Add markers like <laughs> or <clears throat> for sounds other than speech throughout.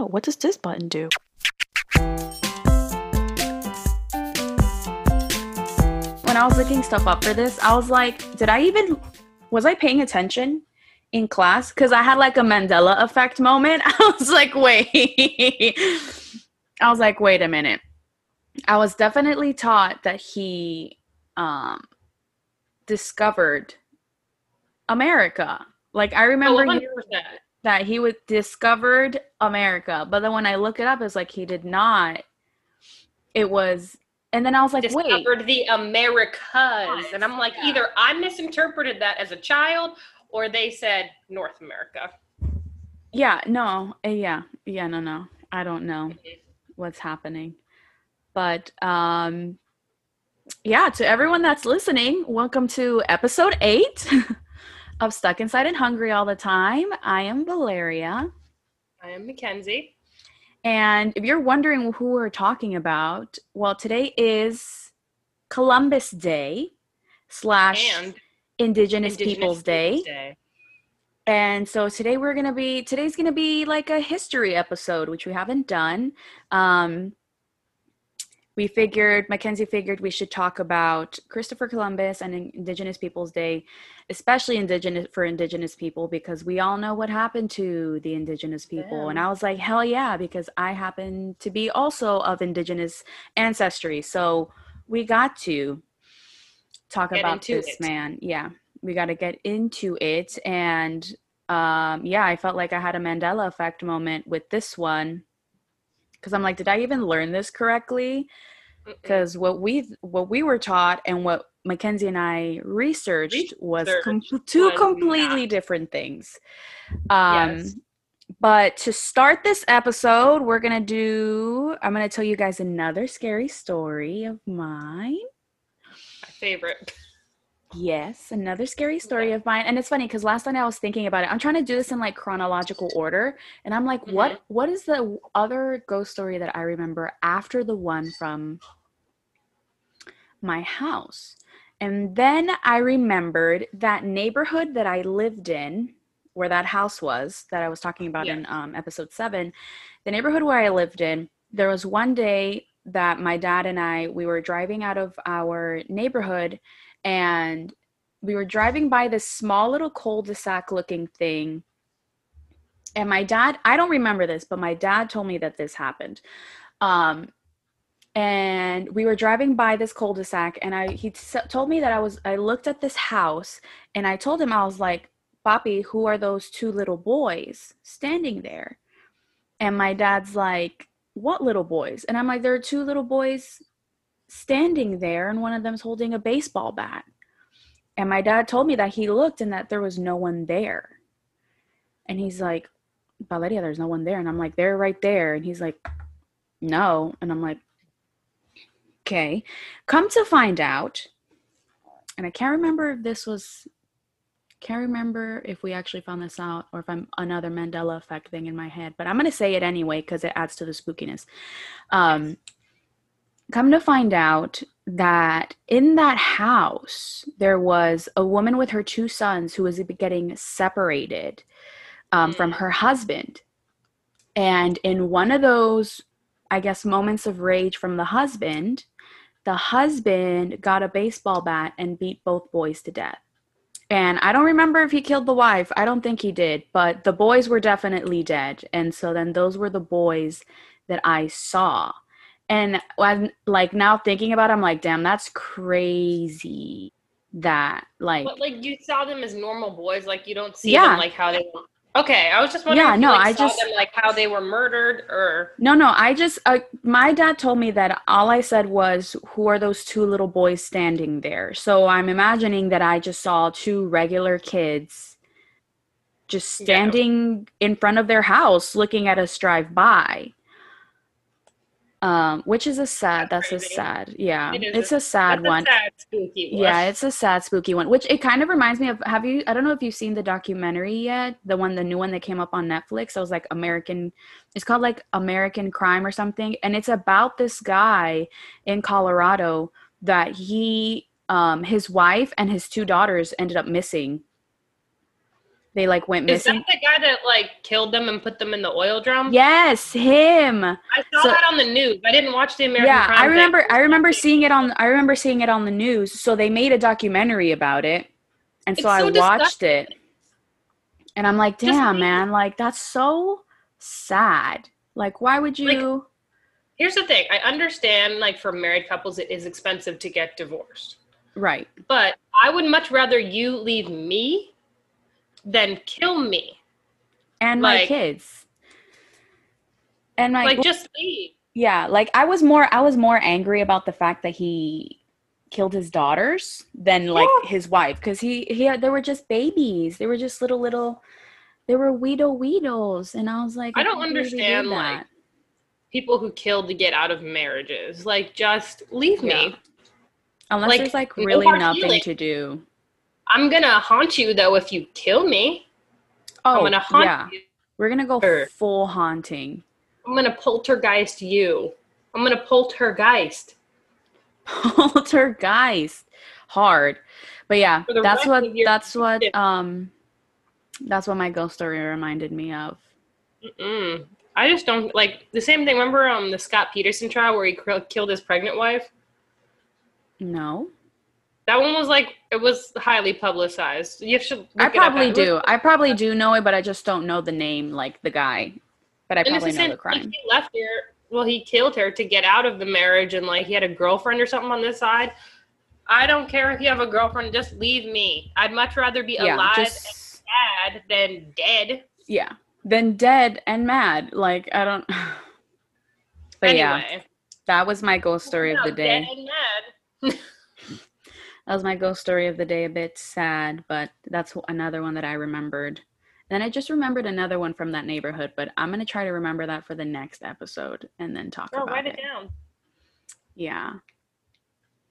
oh, what does this button do? When I was looking stuff up for this, I was like, did I even, was I paying attention in class? Because I had like a Mandela effect moment. <laughs> I was like, wait. I was like, wait a minute. I was definitely taught that he um, discovered America. Like I remember Oh, he- 100%. That he would discovered America, but then when I look it up, it's like he did not. It was, and then I was like, wait, discovered the Americas. And I'm like, Yeah. either I misinterpreted that as a child or they said North America. yeah, no, uh, yeah, yeah, no, no, I don't know what's happening, but um, yeah, to everyone that's listening, welcome to episode eight <laughs> of Stuck Inside and Hungry All the Time. I am Valeria. I am Mackenzie. And if you're wondering who we're talking about, well, today is Columbus Day slash And Indigenous, Indigenous Peoples Day. Day. And so today we're gonna be today's gonna be like a history episode, which we haven't done. Um, we figured Mackenzie figured we should talk about Christopher Columbus and Indigenous Peoples Day, especially indigenous for Indigenous people because we all know what happened to the Indigenous people. And I was like, hell yeah, because I happen to be also of Indigenous ancestry, so we got to talk Get about this it. man. Yeah, we got to get into it, and um, yeah, I felt like I had a Mandela effect moment with this one because I'm like, did I even learn this correctly? Because what we what we were taught and what Mackenzie and I researched was com- two was completely not. different things. Um, Yes. But to start this episode, we're gonna do. I'm gonna tell you guys another scary story of mine. My favorite. <laughs> Yes, another scary story of mine. And it's funny because last night I was thinking about it. I'm trying to do this in like chronological order. And I'm like, Mhm. what what is the other ghost story that I remember after the one from my house? And then I remembered that neighborhood that I lived in, where that house was that I was talking about in um, episode seven, the neighborhood where I lived in, there was one day that my dad and I we were driving out of our neighborhood and we were driving by this small little cul-de-sac looking thing. And my dad i don't remember this but my dad told me that this happened. Um and we were driving by this cul-de-sac and i he told me that i was i looked at this house and i told him i was like papi who are those two little boys standing there? And my dad's like what little boys? And i'm like there are two little boys standing there and one of them's holding a baseball bat. And my dad told me that he looked and that there was no one there. And he's like, Valeria, there's no one there. And I'm like, they're right there. And he's like, no. And I'm like, okay. Come to find out, and I can't remember if this was, can't remember if we actually found this out or if I'm another Mandela effect thing in my head, but I'm going to say it anyway because it adds to the spookiness. Um, come to find out that in that house there was a woman with her two sons who was getting separated um, from Mm. her husband. And in one of those i guess moments of rage from the husband the husband got a baseball bat and beat both boys to death. And i don't remember if he killed the wife. I don't think he did but the boys were definitely dead. And so then those were the boys that i saw and when like now thinking about it, i'm like damn that's crazy that like But like you saw them as normal boys, like you don't see Yeah. them like how they. Okay, I was just wondering. Yeah, you, no, like, I saw just- them like how they were murdered or. no no i just uh, my dad told me that all i said was who are those two little boys standing there so i'm imagining that i just saw two regular kids just Yeah. standing in front of their house looking at us drive by um which is a sad That's that's a sad yeah It it's a- sad That's a one sad, spooky one. Yeah, it's a sad, spooky one. Which it kind of reminds me of. Have you? I don't know if you've seen the documentary yet. The one, the new one that came up on Netflix. It was like American. It's called like American Crime or something, and it's about this guy in Colorado that he, um, his wife and his two daughters ended up missing. They like went missing. Is that the guy that like killed them and put them in the oil drum? Yes, him. I saw So- that on the news. I didn't watch the American yeah, Crime I thing. remember. I remember seeing it on. I remember seeing it on the news. So they made a documentary about it, and so It's I so watched it. And I'm like, damn, leave- man, like that's so sad. Like, why would Like- you? Here's the thing. I understand, like, for married couples, it is expensive to get divorced. right. But I would much rather you leave me than kill me. And my kids. And my Like, just leave. yeah, like I was more. I was more angry about the fact that he killed his daughters than like Yeah. his wife because he he had, they were just babies. They were just little little. They were weedle weedles, and I was like, I don't can't believe he did understand, like, that. People who killed to get out of marriages. Like, just leave Yeah. me. Unless like, there's like really nothing feelings. to do. I'm gonna haunt you though if you kill me. I'm Oh, gonna haunt yeah. you. We're gonna go full haunting. I'm gonna poltergeist you. I'm gonna poltergeist. Poltergeist, hard, but yeah, that's what that's what um, that's what my ghost story reminded me of. Mm-mm. I just don't like the same thing. Remember um the Scott Peterson trial where he cr- killed his pregnant wife? No, That one was like it was highly publicized. You should. Look I it up. probably It was- do. I probably do know it, but I just don't know the name, like the guy. But I and probably know same. the Like, crime. he left her. Well, he killed her to get out of the marriage, and like he had a girlfriend or something on this side. I don't care if you have a girlfriend. Just leave me. I'd much rather be Yeah, alive just and sad than dead. yeah. than dead and mad. Like I don't. <sighs> But yeah, that was my ghost story of the day. <laughs> Dead and mad. That was my ghost story of the day. A bit sad, but that's another one that I remembered. Then I just remembered another one from that neighborhood, but I'm gonna try to remember that for the next episode and then talk Oh, about write it. it down. Yeah.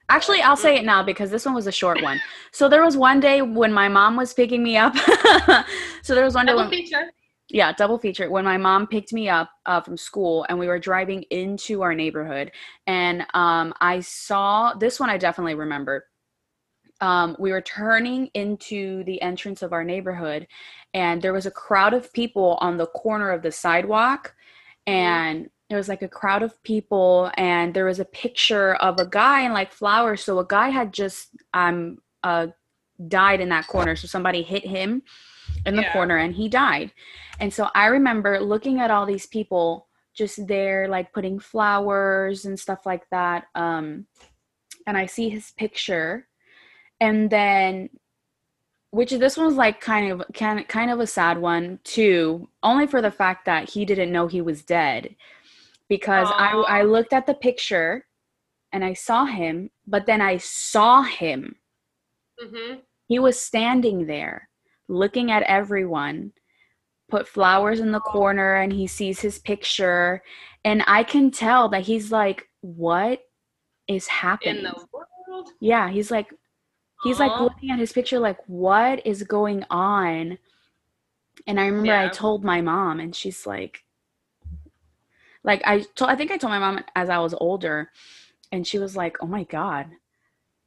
Actually, I'll say it now because this one was a short one. So there was one day when my mom was picking me up. <laughs> so there was one day Double feature. yeah, double feature. When my mom picked me up uh, from school and we were driving into our neighborhood, and um, I saw this one, I definitely remember. Um, we were turning into the entrance of our neighborhood, and there was a crowd of people on the corner of the sidewalk, and there was like a crowd of people, and there was a picture of a guy in like flowers. So a guy had just um uh died in that corner, so somebody hit him in the Yeah. corner, and he died. And so I remember looking at all these people just there, like putting flowers and stuff like that. Um, and I see his picture, and then, which this one was like kind of kind kind of a sad one too, only for the fact that he didn't know he was dead, because I I looked at the picture, and I saw him, but then I saw him. Mm-hmm. He was standing there, looking at everyone put flowers in the corner and he sees his picture and i can tell that he's like what is happening In the world. yeah he's like he's like looking at his picture like what is going on? And i remember i told my mom and she's like like i told i think i told my mom as i was older and she was like oh my god.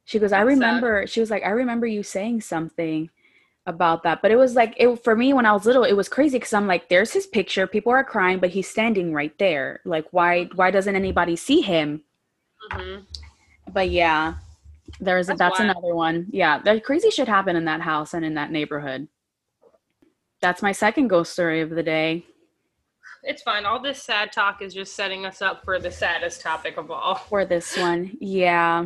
She goes i That's sad. remember she was like i remember you saying something about that but it was like it for me when i was little it was crazy because i'm like there's his picture. People are crying but he's standing right there. Like why why doesn't anybody see him? Hmm but yeah there's That's that's, another one yeah that crazy shit happened in that house and in that neighborhood that's my second ghost story of the day It's fine. All this sad talk is just setting us up for the saddest topic of all. for this one yeah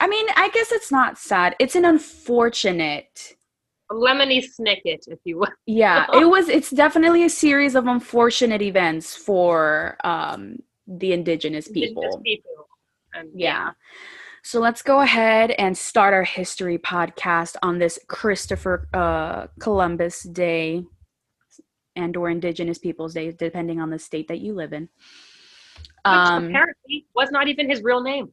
i mean i guess it's not sad it's an unfortunate A lemony snicket, if you will. yeah <laughs> it was it's definitely a series of unfortunate events for um the indigenous people Indigenous people. And yeah so let's go ahead and start our history podcast on this christopher uh columbus day and or indigenous peoples day depending on the state that you live in Which um apparently was not even his real name.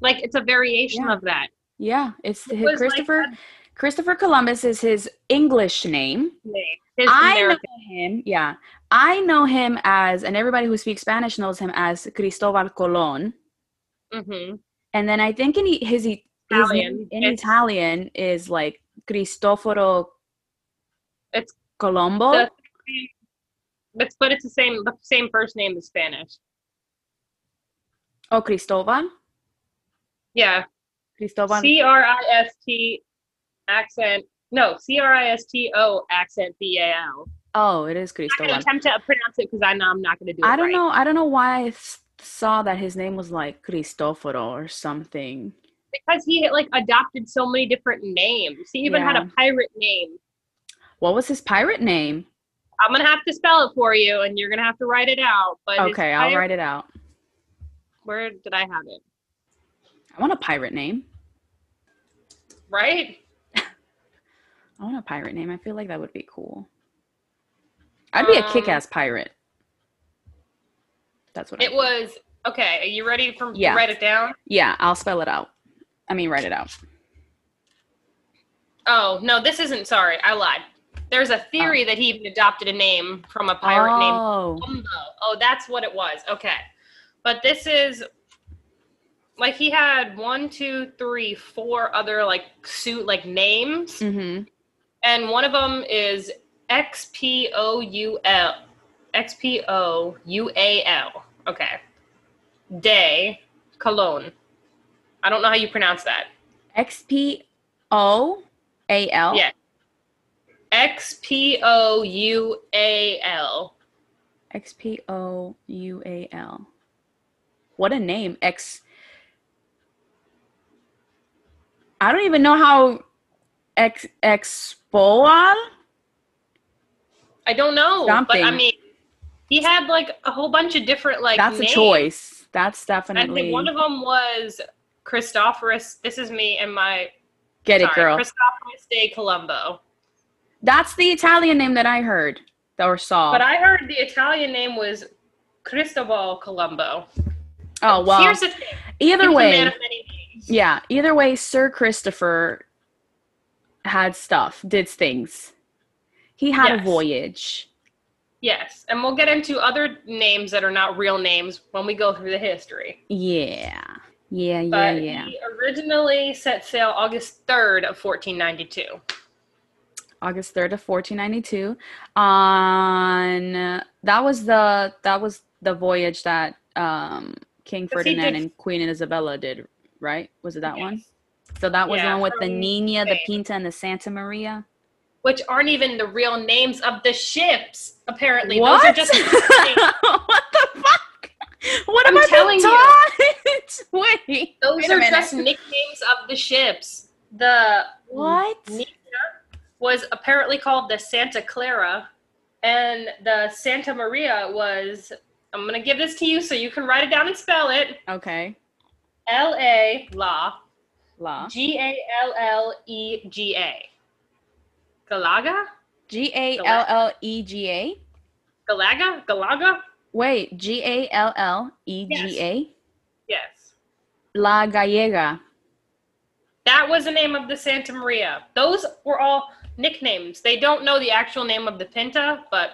Like it's a variation Yeah. of that. yeah it's It his, was like christopher christopher columbus is his english name name. His I American. know him, yeah. I know him as, and everybody who speaks Spanish knows him as Cristobal Colon. hmm And then I think in his, his Italian. in It's- Italian is like Cristoforo It's Colombo. the it's but it's the same the same first name as Spanish. oh, Cristobal. Yeah, Cristobal. C R I S T accent. No, C R I S T O accent B A L. oh, it is I'm gonna attempt to pronounce it because I know I'm not gonna do it. I don't right. know. I don't know why I saw that his name was like Cristoforo or something. because he like adopted so many different names. He even had a pirate name. What was his pirate name? I'm gonna have to spell it for you, and you're gonna have to write it out. But Okay, I'll write it out. Where did I have it? I want a pirate name. Right? <laughs> I want a pirate name. I feel like that would be cool. I'd be a Um, kick-ass pirate. That's what I It was okay. Are you ready for Yeah. to write it down? Yeah, I'll spell it out. I mean, write it out. Oh no, this isn't. Sorry, I lied. There's a theory that he even adopted a name from a pirate named oh, Oh, that's what it was. Okay. But this is like he had one, two, three, four other like suit like names. mm-hmm. And one of them is X P O U L X P O U A L. Okay. Day Cologne. I don't know how you pronounce that. X P O A L. Yeah. X P O U A L. X P O U A L. What a name. X. I don't even know how X Expoal. I don't know. But I mean he had like a whole bunch of different like That's names. a choice. That's And definitely then one of them was Christophorus. This is me and my get it, sorry, girl. Christophorus de Colombo. That's the Italian name that I heard or saw. But I heard the Italian name was Cristobal Colombo. oh well. Here's the thing. He Either way, man of many names. yeah. Either way, Sir Christopher had stuff, did things. He had a voyage. Yes, and we'll get into other names that are not real names when we go through the history. Yeah. Yeah, yeah, But yeah. he originally set sail August 3rd of 1492. August 3rd of 1492. On that was the that was the voyage that um King Ferdinand and Queen Isabella did, right? Was it that Yes. one? So that was Yeah, the one with the Nina, the Pinta, and the Santa Maria. Which aren't even the real names of the ships, apparently. What? Those are just <laughs> what the fuck? What I'm am I telling you. <laughs> Wait. those wait are just nicknames of the ships. The What? Nina was apparently called the Santa Clara, and the Santa Maria was. I'm gonna give this to you so you can write it down and spell it. Okay. L A La La. G A L L E G A. Galaga? G A L L E G A. Galaga? Galaga? Wait, G A L L E G A. Yes. La Gallega. That was the name of the Santa Maria. Those were all nicknames. They don't know the actual name of the Pinta, but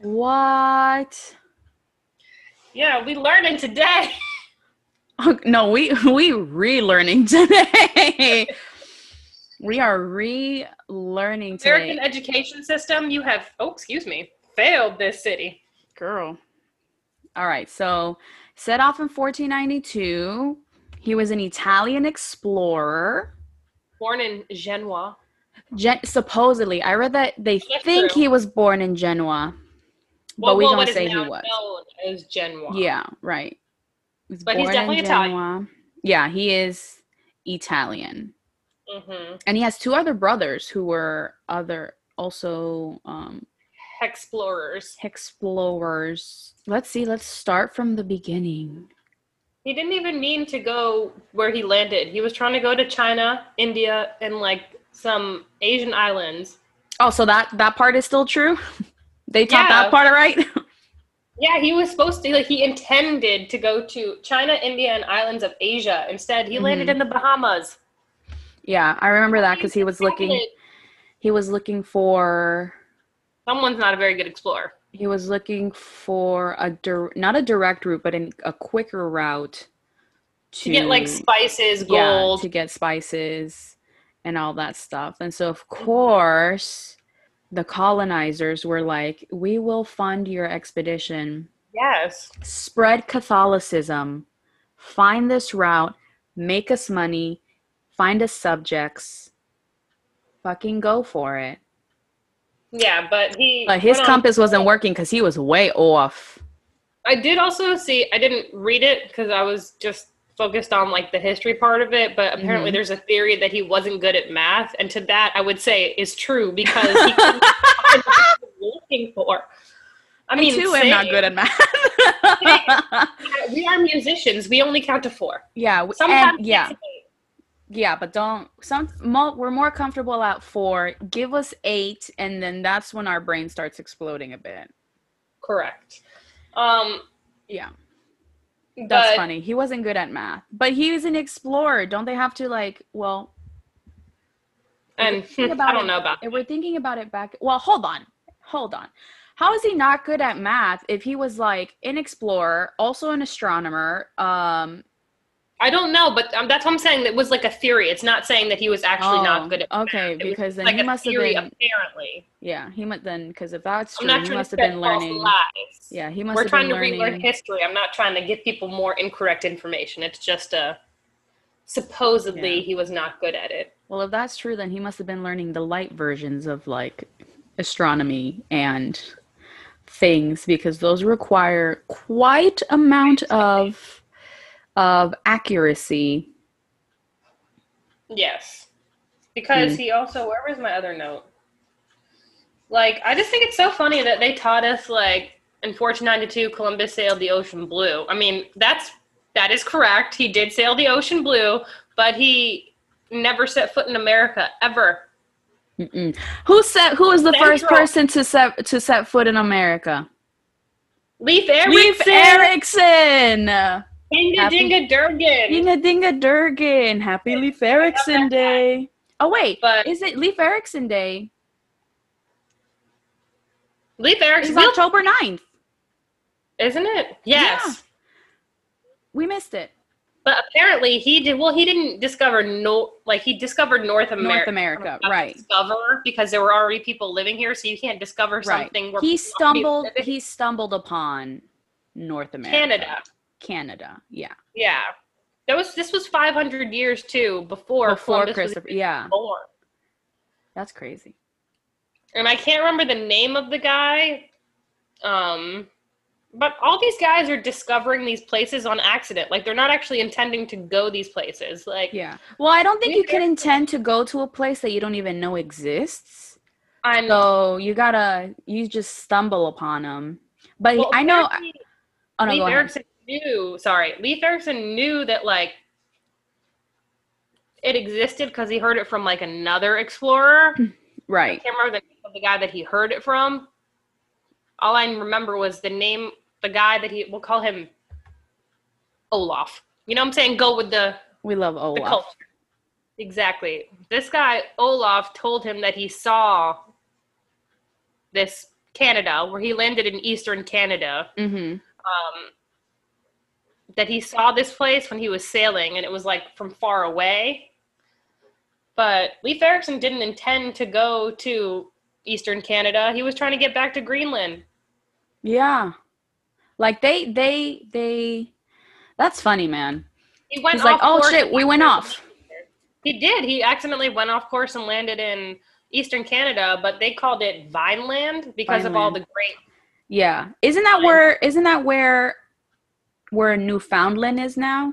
What? yeah, we learning today. <laughs> Oh, No, we we relearning today. <laughs> we are relearning today, American education system, you have oh, excuse me, failed this city. girl. All right, so set off in 1492. He was an Italian explorer. Born in Genoa. Gen- supposedly, I read that they That's think true. he was born in Genoa, Well, but we well, is say he was. known as Genoa. Yeah, right. He But he's born in definitely Italian. Genoa. Yeah, he is Italian. Hmm and he has two other brothers who were other also um Explorers. explorers let's see let's start from the beginning He didn't even mean to go where he landed. He was trying to go to China, India, and like some Asian islands. oh so that that part is still true <laughs> they taught Yeah. that part right <laughs> Yeah, he was supposed to like he intended to go to China, India, and islands of Asia. Instead, he landed Mhm. in the Bahamas. Yeah i remember that because he was looking he was looking for Someone's not a very good explorer. he was looking for a dir- not a direct route but in a quicker route to, To get like spices, yeah, gold. to get spices and all that stuff. And so, of mm-hmm. course, the colonizers were like, "We will fund your expedition. Yes. Spread Catholicism. Find this route. Make us money. Find us subjects. Fucking go for it." Yeah, but he. But his went on- compass wasn't working because he was way off. I did also see. I didn't read it because I was just focused on like the history part of it. But apparently, Mhm. there's a theory that he wasn't good at math, and to that, I would say is true <laughs> because he couldn't find what he was looking for. I Me mean, too. I'm not good at math. <laughs> <laughs> We are musicians. We only count to four. yeah, Sometimes yeah. Yeah, but don't. Some mo- we're more comfortable at four. Give us eight, and then that's when our brain starts exploding a bit. correct. Um, Yeah, that's but funny. He wasn't good at math, but he was an explorer. Don't they have to like? Well, and think <laughs> about I don't it. know about if we're thinking about it back. Well, hold on, hold on. How is he not good at math if he was like an explorer, also an astronomer? Um, I don't know, but um, that's what I'm saying. It was like a theory. It's not saying that he was actually oh, not good at okay, because then like he must have been. apparently. Yeah, he must then because if that's true, he must have been learning. lies. Yeah, he must have been learning. We're trying to relearn history. I'm not trying to give people more incorrect information. It's just a supposedly Yeah. he was not good at it. Well, if that's true, then he must have been learning the light versions of like astronomy and things because those require quite amount of of accuracy. Yes. Because Hmm. he also where was my other note? Like I just think it's so funny that they taught us like in 1492 Columbus sailed the ocean blue. I mean, that's that is correct. He did sail the ocean blue, but he never set foot in America ever. Mm-mm. Who set? Who was the first person to set to set foot in America? Leif Erikson, Leif Erikson. Happy- Dinga Durgan. Dinga Dinga Durgan. Happy Leif Erikson Day. Oh wait, But- is it Leif Erikson Day? Leif It's Erikson, October 9th. isn't it? Yes. We missed it. But apparently he did well he didn't discover no like he discovered North America. North America, right. Discover because there were already people living here, so you can't discover Right. something where He stumbled he stumbled upon North America. Canada. Canada. Yeah. Yeah. That was this was five hundred years too before, Before Columbus Christopher. was Yeah. born. That's crazy. And I can't remember the name of the guy. Um but all these guys are discovering these places on accident. Like they're not actually intending to go these places. Like Yeah. Well, I don't think you can intend to go to a place that you don't even know exists. I know So you gotta you just stumble upon them. But he- I know. Oh no, Leif go ahead. Erikson knew. Sorry, Lee Erikson knew that like it existed because he heard it from like another explorer. <laughs> Right. I can't remember the name of the guy that he heard it from. All I remember was the name, the guy that he. We'll call him Olaf. You know what I'm saying? Go with the We love Olaf. Exactly. This guy Olaf told him that he saw this Canada, where he landed in eastern Canada. Mm-hmm. um, that he saw this place when he was sailing and it was like from far away. But Leif Erikson didn't intend to go to Eastern Canada. He was trying to get back to Greenland. Yeah. Like they they they that's funny, man. He went He's like, "Oh shit, we went off." He did. He accidentally went off course and landed in Eastern Canada, but they called it Vineland because of all the great Yeah. Isn't that where isn't that where where Newfoundland is now?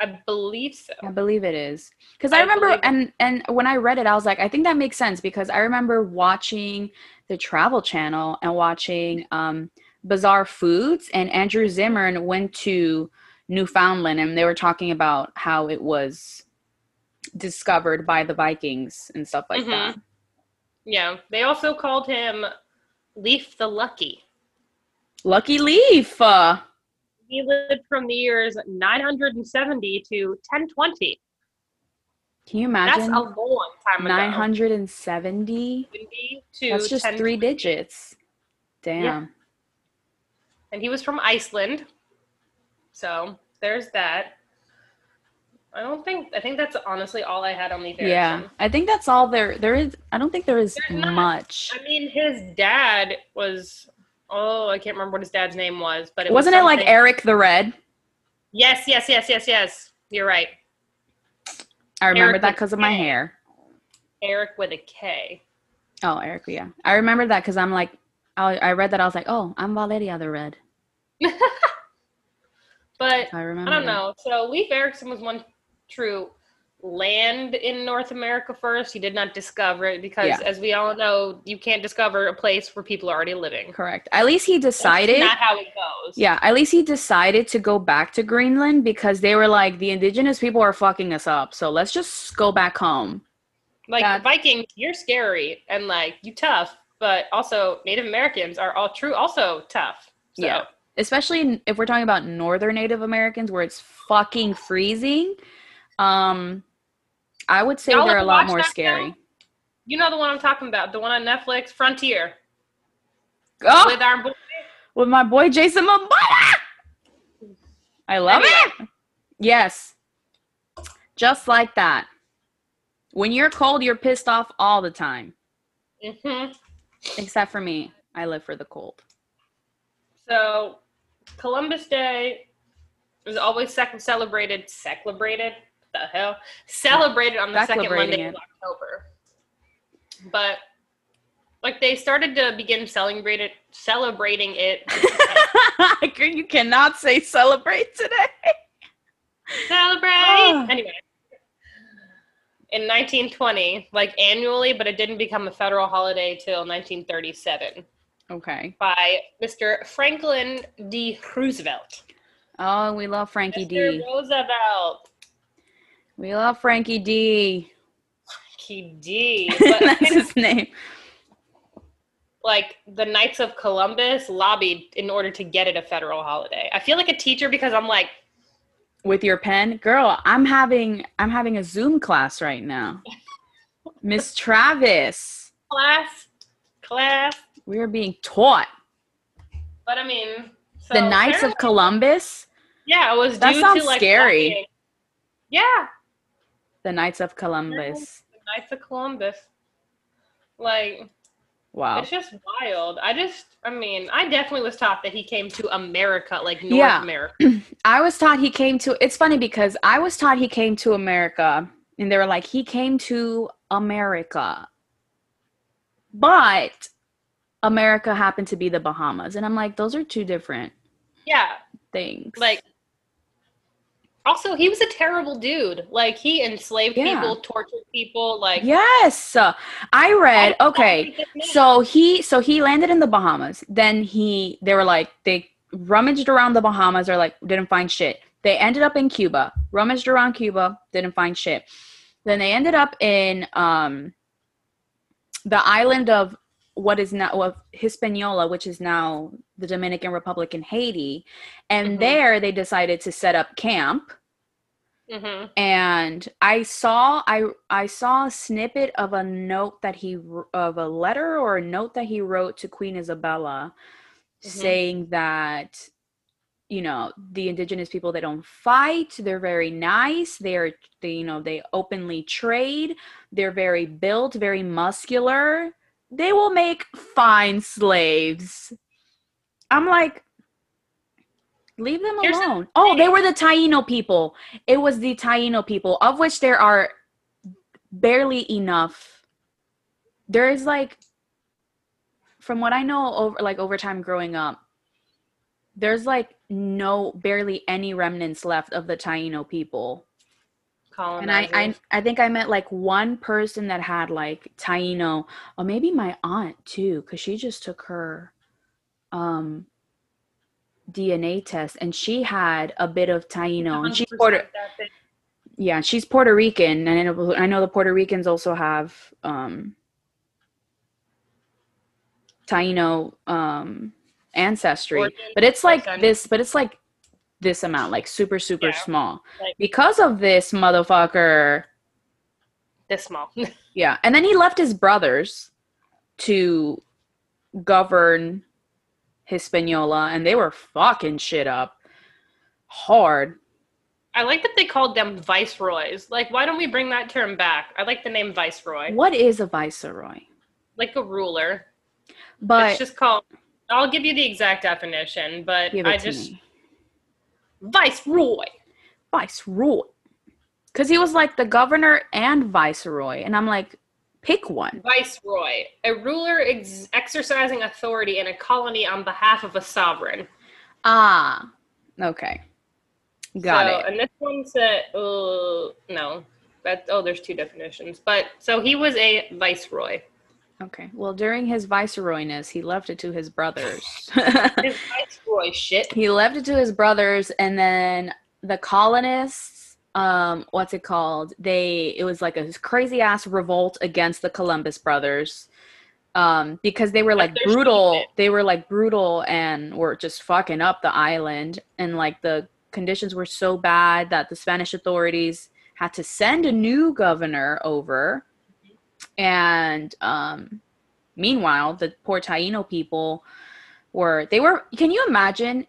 I believe so. I believe it is. Because I, I remember and and when I read it, I was like, I think that makes sense because I remember watching the Travel Channel and watching um Bizarre Foods and Andrew Zimmern went to Newfoundland and they were talking about how it was discovered by the Vikings and stuff like Mhm. that. Yeah. They also called him Leif the Lucky. Lucky Leif. Uh, He lived from the years 970 to 1020. can you imagine? That's a long time ago. 970? 970 to That's just three digits. Damn. Yeah. And he was from Iceland. So there's that. I don't think. I think that's honestly all I had on Leif Yeah, I think that's all there. There is. I don't think there is much. I mean, his dad was. Oh, I can't remember what his dad's name was, but it Wasn't was it like Eric the Red? Yes, yes, yes, yes, yes. You're right. I remember Eric that because of my hair. Eric with a K. Oh, Eric, yeah. I remember that because I'm like, I, I read that. I was like, oh, I'm Valeria the Red. <laughs> But I remember. I don't that. know. So Leif Erikson was one true land in North America first. He did not discover it because, Yeah. as we all know, you can't discover a place where people are already living. Correct. At least he That's decided. not how it goes. Yeah, at least he decided to go back to Greenland because they were like, the indigenous people are fucking us up. So let's just go back home. Like Vikings, you're scary and like you tough, but also Native Americans are all true, also tough. So, Yeah. Especially if we're talking about northern Native Americans where it's fucking freezing. Um, I would say Y'all they're a lot more scary. You know the one I'm talking about, the one on Netflix, Frontier, Oh, with our boy. with my boy Jason Momoa. I love Anyway. it. Yes. Just like that. When you're cold, you're pissed off all the time. hmm Except for me. I live for the cold. So, Columbus Day is always sec- celebrated. Celebrated? The hell? Celebrated on the second Monday it. of October. But like they started to begin celebrated celebrating it. <laughs> <laughs> you cannot say celebrate today. Celebrate Ah. anyway. In 1920, like annually, but it didn't become a federal holiday till 1937 Okay. by Mr. Franklin D. Roosevelt. Oh, we love Frankie Mr. D. Roosevelt. We love Frankie D. Frankie D. <laughs> That's his name. like the Knights of Columbus lobbied in order to get it a federal holiday. I feel like a teacher because I'm like, With your pen, girl. I'm having I'm having a Zoom class right now. <laughs> Miss Travis, class, class. we are being taught But I mean, so the Knights of Columbus. Yeah, it was That due sounds to like scary. lobbying. Yeah, The Knights of Columbus. the Knights of Columbus. Like Wow. it's just wild. I just, I mean, I definitely was taught that he came to America, like North Yeah. America. <clears throat> I was taught he came to it's funny because I was taught he came to America and they were like he came to America. But America happened to be the Bahamas and I'm like those are two different Yeah, things. like. Also, he was a terrible dude. Like he enslaved Yeah. people, tortured people. Like Yes. I read I- okay. So he so he landed in the Bahamas. Then he they were like they rummaged around the Bahamas or like didn't find shit. They ended up in Cuba. Rummaged around Cuba, didn't find shit. Then they ended up in um the island of what is now of Hispaniola, which is now the Dominican Republic and Haiti. And Mhm. there they decided to set up camp hmm and i saw i i saw a snippet of a note that he of a letter or a note that he wrote to queen isabella Mhm. saying that you know the indigenous people they don't fight they're very nice they're they you know they openly trade they're very built very muscular they will make fine slaves i'm like leave them alone. Oh they were the taino people. It was the taino people of which there are barely enough. There is like from what i know over like over time growing up there's like no barely any remnants left of the taino people. And I, I i think i met like one person that had like taino or maybe my aunt too because she just took her um dna test and she had a bit of taino and she's puerto yeah she's puerto rican and I know, I know the puerto ricans also have um taino um ancestry but it's like this but it's like this amount like super super Yeah, small. Like- because of this motherfucker this small. <laughs> yeah and then he left his brothers to govern hispaniola and they were fucking shit up hard I like that they called them viceroys. Like, why don't we bring that term back? I like the name viceroy, What is a viceroy? like a ruler. But it's just called. I'll give you the exact definition, but I just me. viceroy. Viceroy. Because he was like the governor and viceroy. And I'm like, pick one. Viceroy, a ruler ex- exercising authority in a colony on behalf of a sovereign. Ah, okay. Got so, it. And this one said, uh, no, that oh, there's two definitions. But so he was a viceroy. Okay. Well, during his viceroyness, he left it to his brothers. His viceroy <laughs> shit. he left it to his brothers, and then the colonists, um, what's it called? They it was like a crazy ass revolt against the Columbus brothers. Um, because they were like brutal, stupid. they were like brutal and were just fucking up the island, and like the conditions were so bad that the Spanish authorities had to send a new governor over and um meanwhile the poor taino people were they were can you imagine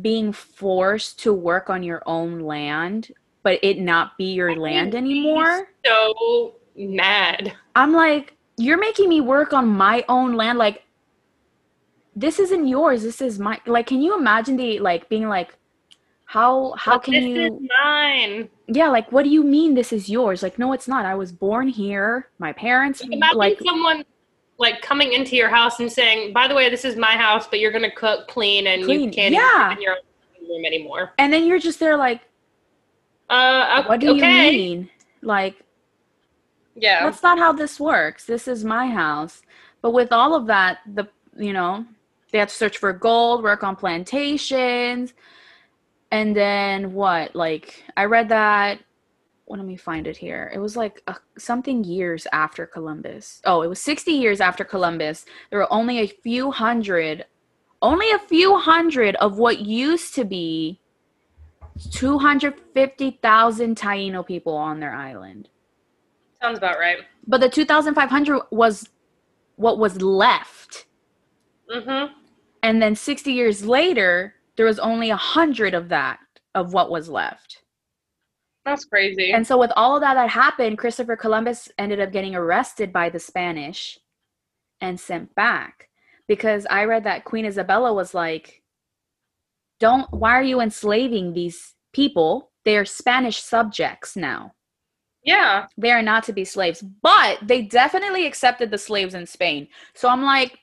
being forced to work on your own land but it not be your land anymore So mad. i'm like you're making me work on my own land like this isn't yours this is my like can you imagine the like being like how how But can this you is mine. yeah like what do you mean this is yours like no it's not i was born here my parents Imagine like someone like coming into your house and saying, "By the way, this is my house, but you're gonna cook, clean, and you can't yeah. in your own room anymore." and then you're just there like Uh, what do okay. you mean? Like Yeah. that's not how this works. This is my house. But with all of that the you know they had to search for gold work on plantations. And then what? Like i read that. Well, let me find it here. It was like a, something years after columbus. Oh it was 60 years after columbus. There were only a few hundred only a few hundred of what used to be 250,000 Taino people on their island Sounds about right. but the 2500 was what was left Mm-hmm. and then 60 years later there was only a hundred of that of what was left That's crazy. and so with all of that that happened christopher columbus ended up getting arrested by the spanish and sent back because i read that queen isabella was like don't why are you enslaving these people? They are spanish subjects now. Yeah. they are not to be slaves but they definitely accepted the slaves in spain. So i'm like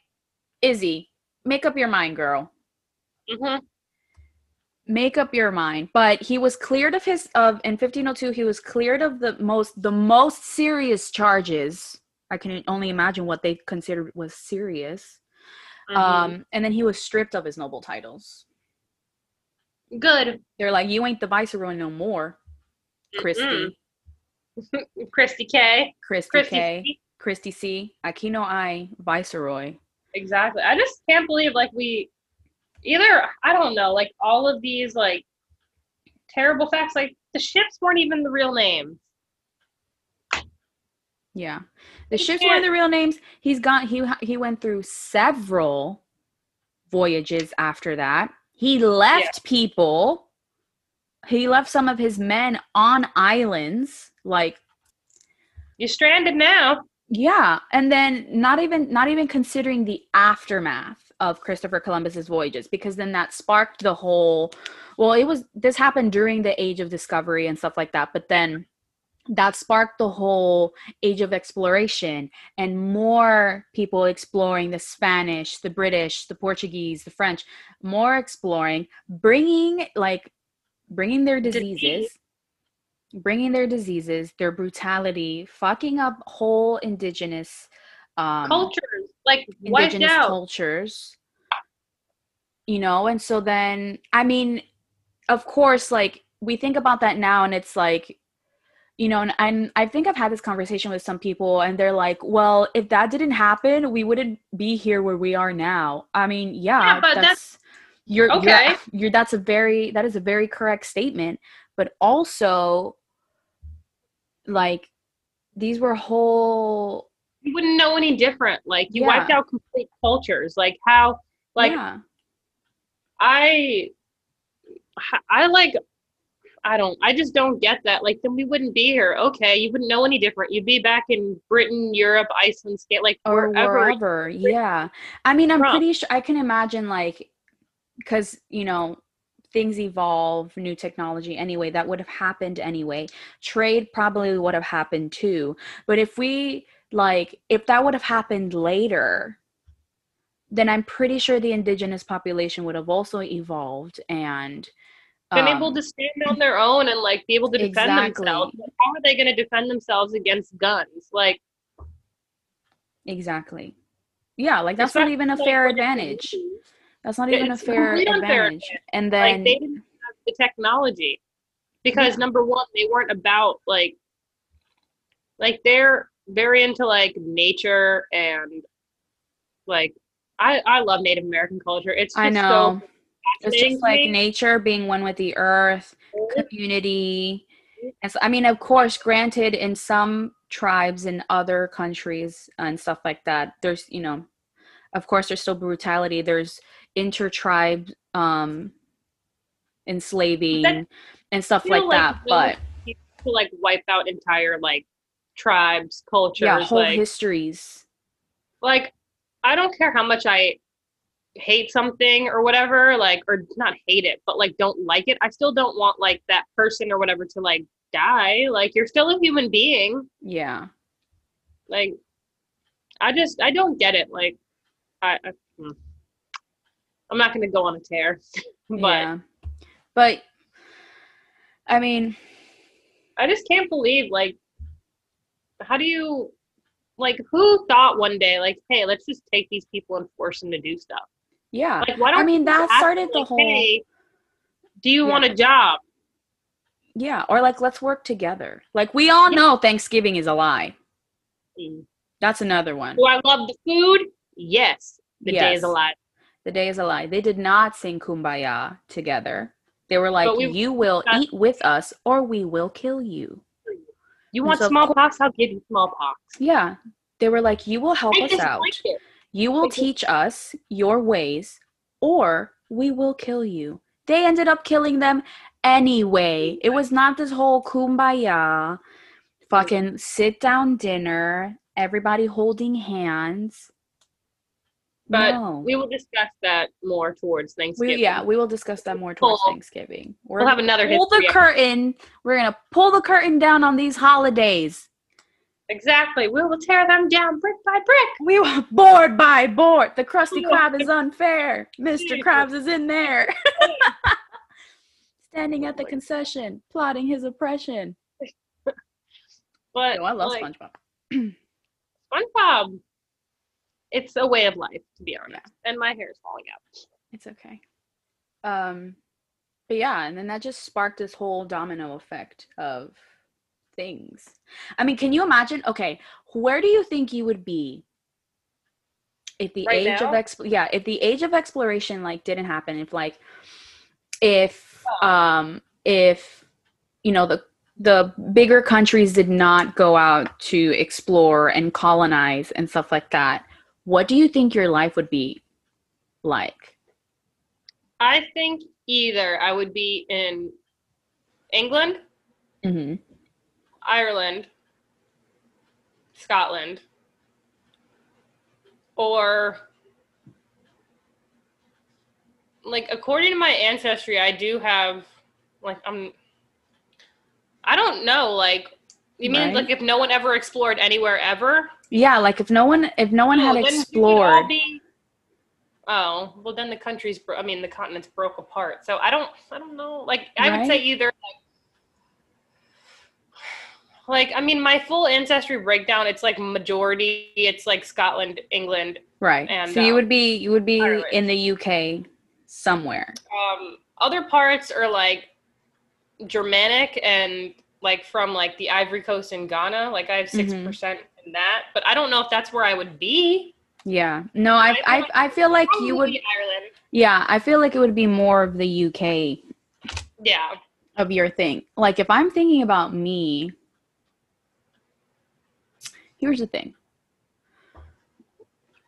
izzy make up your mind girl. Mm-hmm. make up your mind. But he was cleared of his of in 1502 he was cleared of the most the most serious charges. I can only imagine what they considered was serious. Mm-hmm. um and then he was stripped of his noble titles Good. they're like you ain't the viceroy no more christy. <laughs> Christy K. christy Christy k C. christy c aquí no hay viceroy Exactly. I just can't believe like we either I don't know like all of these like terrible facts like the ships weren't even the real names. Yeah, the You ships weren't can't- the real names. He's gone. He he went through several voyages after that. He left people. He left some of his men on islands. Like You're stranded now. yeah, and then not even not even considering the aftermath of Christopher Columbus's voyages, because then that sparked the whole. Well, it was this happened during the Age of Discovery and stuff like that, but then that sparked the whole age of exploration and more people exploring the Spanish, the British, the Portuguese, the French, more exploring, bringing like bringing their Disease. diseases, bringing their diseases, their brutality, fucking up whole indigenous um, Cultures like indigenous out. cultures you know and so then i mean of course like we think about that now and it's like you know and, and i think i've had this conversation with some people and they're like well if that didn't happen we wouldn't be here where we are now i mean yeah, Yeah, but that's, that's- you're, okay. you're you're that's a very that is a very correct statement but also like these were whole You wouldn't know any different. Like you Yeah. wiped out complete cultures. Like how like yeah I I like I don't. I just don't get that. Like, then we wouldn't be here. Okay, you wouldn't know any different. You'd be back in Britain, Europe, Iceland, Scale, like or wherever. wherever. Yeah. I mean, I'm From. pretty sure I can imagine like because you know things evolve, new technology anyway. That would have happened anyway. Trade probably would have happened too. But if we like, if that would have happened later, then I'm pretty sure the indigenous population would have also evolved and Been um, able to stand on their own and like be able to defend Exactly. themselves. Like, how are they going to defend themselves against guns? Like exactly. Yeah, like that's not even a fair advantage. That's not even a fair advantage. And then like they didn't have the technology because Yeah. number one they weren't about like like they're very into like nature and like i i love native american culture it's just I know. so It's just like me. nature being one with the earth, community. And so, I mean, of course, granted, in some tribes in other countries and stuff like that, there's, you know, of course, there's still brutality. There's inter-tribe um, enslaving and stuff like like that. But to like wipe out entire like tribes cultures yeah, whole like histories. like I don't care how much I hate something or whatever, like or not hate it, but like don't like it. I still don't want like that person or whatever to like die. Like you're still a human being. Yeah. Like I just I don't get it. Like I, I hmm. I'm not gonna go on a tear, <laughs> but yeah. But I mean, I just can't believe like how do you like who thought one day like hey let's just take these people and force them to do stuff yeah. like why don't I mean, that started the whole hey, do you Yeah. want a job Yeah, or like let's work together. Like we all Yeah. know Thanksgiving is a lie. Mm. That's another one. do I love the food yes the day is a lie The day is a lie. They did not sing Kumbaya together. They were like, we- "You will eat with us, or we will kill you." you want so smallpox I'll give you smallpox Yeah, they were like, "You will help I us out. it You will teach us your ways, or we will kill you." They ended up killing them anyway. It was not this whole Kumbaya, fucking sit down dinner, everybody holding hands. But no. we will discuss that more towards We, Thanksgiving yeah, we will discuss that more towards Pull- Thanksgiving. We're we'll have another pull the curtain. We're gonna pull the curtain down on these holidays. Exactly we will tear them down brick by brick We will board by board. The Krusty Yeah. Krab is unfair. Mr. Krabs is in there, <laughs> standing at the concession, plotting his oppression. <laughs> but Yo, I love like, SpongeBob. <clears throat> SpongeBob, it's a way of life, to be honest. And my hair is falling out. It's okay. Um, but yeah, and then that just sparked this whole domino effect of things. I mean, can you imagine? Okay, where do you think you would be if the Right age of exp- yeah, if the age of exploration like didn't happen? If like, if um, if you know the the bigger countries did not go out to explore and colonize and stuff like that, what do you think your life would be like? I think either I would be in England, Mm-hmm. Ireland, Scotland, or like according to my ancestry, I do have like I'm. I don't know. Like, you mean Right. like if no one ever explored anywhere ever? Yeah, like if no one if no one had then we would all explored, be- Oh well, then the countries. I mean, the continents broke apart. So I don't. I don't know. Like I would say either. Like, like I mean, my full ancestry breakdown. It's like majority. It's like Scotland, England. right? and, so you um, would be you would be Ireland. in the UK somewhere. Um, other parts are like Germanic and like from like the Ivory Coast in Ghana. Like I have 6 Mhm. percent in that, but I don't know if that's where I would be. Yeah. No, I I I feel I feel like you would Ireland. Yeah, I feel like it would be more of the UK Yeah. of your thing. Like if I'm thinking about me, here's the thing.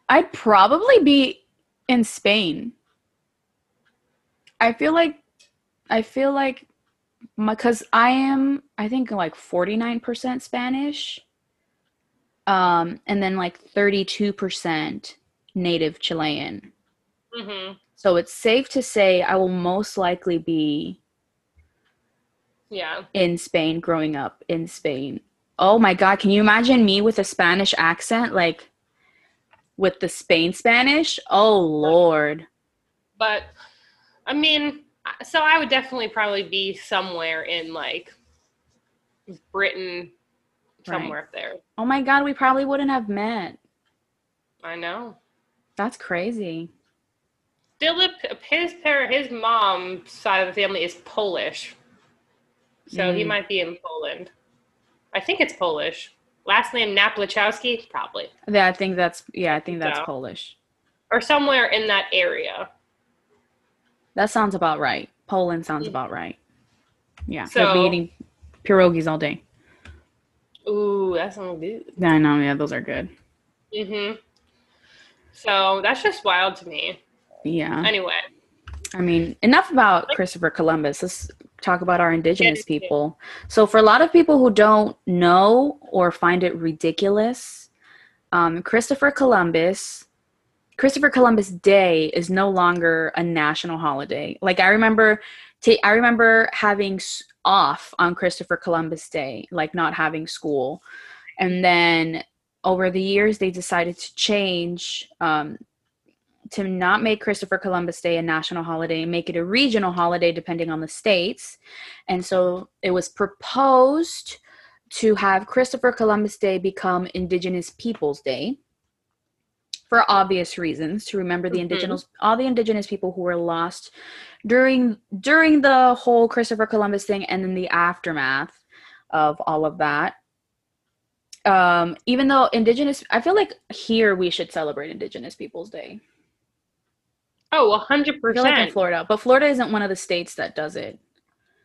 I'd probably be in Spain. I feel like I feel like because I am, I think like 49% Spanish, um, and then like 32% native Chilean. hmm So it's safe to say I will most likely be Yeah. in Spain, growing up in Spain. Oh my God, can you imagine me with a Spanish accent? Like with the Spain Spanish? Oh Lord. But I mean, so I would definitely probably be somewhere in like Britain, somewhere up there. Oh my God, we probably wouldn't have met. I know. That's crazy. Philip, his parent, his mom's side of the family is Polish, so he Mm. might be in Poland. I think it's Polish. Last name Naplichowski, probably, Yeah, I think that's yeah, I think that's So. Polish. or somewhere in that area. That sounds about right. Poland sounds Mm. about right. Yeah, So- be eating pierogies all day. Ooh, that sounds good. Yeah, I know. Yeah, those are good. hmm So that's just wild to me. Yeah. Anyway, I mean, enough about Christopher Columbus. Let's talk about our indigenous people. So, for a lot of people who don't know or find it ridiculous, um, Christopher Columbus, Christopher Columbus Day is no longer a national holiday. Like I remember, ta- I remember having s- off on Christopher Columbus Day, like not having school, and then over the years they decided to change um, to not make Christopher Columbus Day a national holiday and make it a regional holiday depending on the states. And so it was proposed to have Christopher Columbus Day become Indigenous Peoples Day for obvious reasons to remember the Mhm. indigenous all the indigenous people who were lost during during the whole Christopher Columbus thing and then the aftermath of all of that um even though indigenous i feel like here we should celebrate indigenous peoples day oh, a hundred I feel like in. Florida, but Florida isn't one of the states that does it.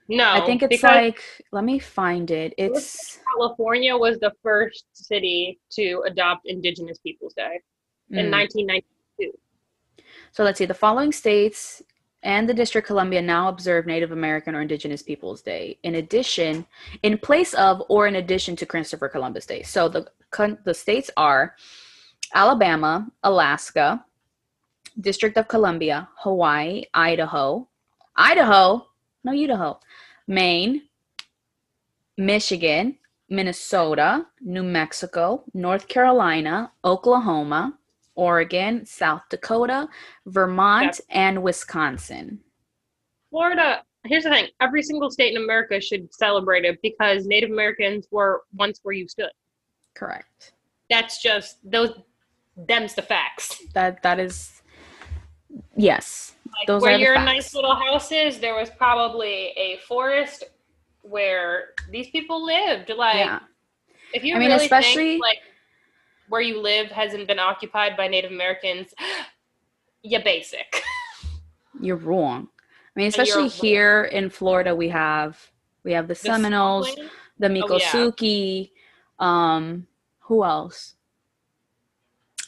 No, I think it's like let me find it. It's California was the first city to adopt Indigenous Peoples Day in mm. 1990. so let's see. The following states and the District of Columbia now observe Native American or Indigenous Peoples Day. In addition, in place of or in addition to Christopher Columbus Day. So the the states are Alabama, Alaska, District of Columbia, Hawaii, Idaho, Idaho, no Idaho, Maine, Michigan, Minnesota, New Mexico, North Carolina, Oklahoma, Oregon, South Dakota, Vermont, and Wisconsin. Florida, here's the thing: every single state in America should celebrate it because Native Americans were once where you stood. Correct. That's just those. Them's the facts. That that is yes. Like Those where your facts. nice little house is, there was probably a forest where these people lived. Like, yeah. if you I mean, really especially- think like where you live hasn't been occupied by Native Americans, <gasps> you're basic. <laughs> You're wrong. I mean, especially here in Florida, we have we have the The Seminoles, the Oh, yeah. Miccosukee. Um, who else?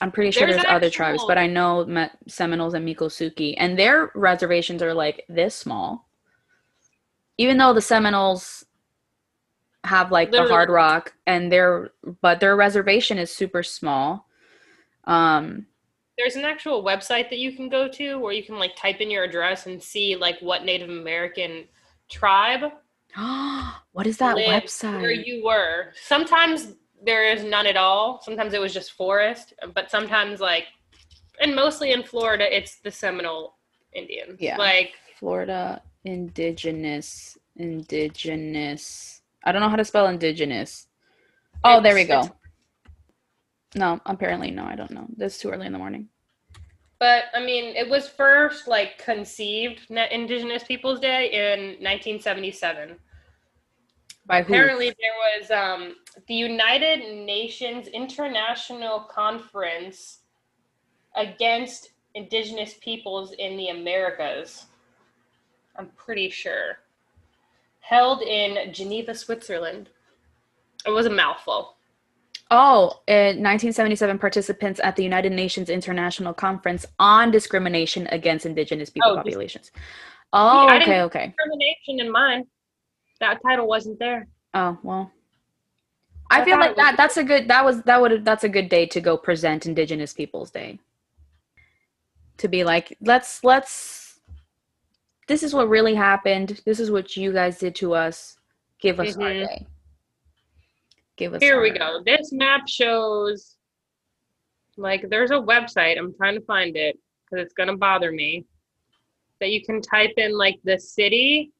I'm pretty sure There's there's, other tribes, but I know Me- Seminoles and Miccosukee, and their reservations are like this small. Even though the Seminoles have like the Hard Rock, and their but their reservation is super small. Um, There's an actual website that you can go to where you can like type in your address and see like what Native American tribe <gasps> what is that website? where you were. Sometimes there is none at all. Sometimes it was just forest, but sometimes like, and mostly in Florida, it's the Seminole Indians. Yeah. Like Florida indigenous indigenous. I don't know how to spell indigenous. Oh, there we go. No, apparently no, I don't know. This is too early in the morning. But I mean, it was first like conceived Na- Indigenous Peoples Day in 1977. By who? Apparently, there was um, the United Nations International Conference against Indigenous Peoples in the Americas. I'm pretty sure. Held in Geneva, Switzerland. It was a mouthful. Oh, in 1977 participants at the United Nations International Conference on Discrimination Against Indigenous People Oh, Populations. Oh, okay, okay. Discrimination in mine. That title wasn't there. Oh well. I, I feel like that that's a good that was that would that's a good day to go present Indigenous Peoples Day. To be like, let's let's this is what really happened. This is what you guys did to us. Give us our Mhm. day. Give us Here we our- go. This map shows like there's a website. I'm trying to find it because it's gonna bother me. That you can type in like the city.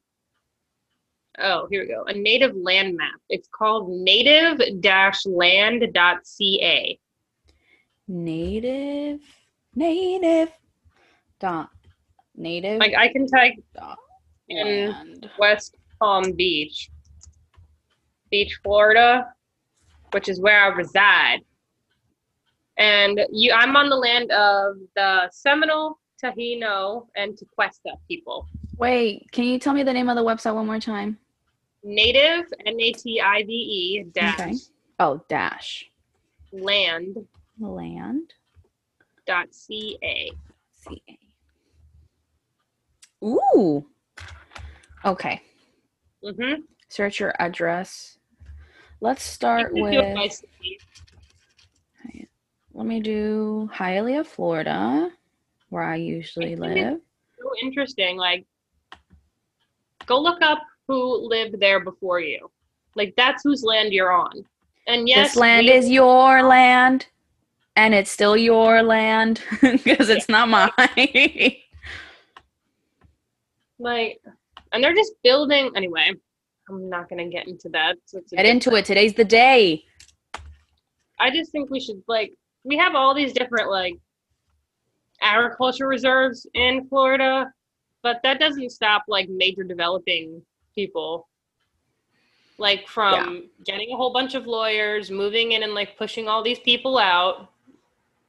Oh, here we go. A native land map. It's called native-land.ca. Native native dot native Like I can type dot in land. West Palm Beach, Beach, Florida, which is where I reside. And you, I'm on the land of the Seminole, Taino, and Tequesta people. Wait, can you tell me the name of the website one more time? Native, N-A-T-I-V-E, dash, Okay. Oh, dash land, land dot C-A. ca. Ooh. Okay. Mm-hmm. Search your address. Let's start with. Let me do Hialeah, Florida, where I usually live. So interesting. Like, go look up who lived there before you. Like, that's whose land you're on. And yes, this land we- is your land, and it's still your land <laughs> because it's not mine. <laughs> like and they're just building anyway i'm not gonna get into that so Get into it. Today's the day. i just think we should like we have all these different like agriculture reserves in florida but that doesn't stop like major developing people like from getting a whole bunch of lawyers moving in and like pushing all these people out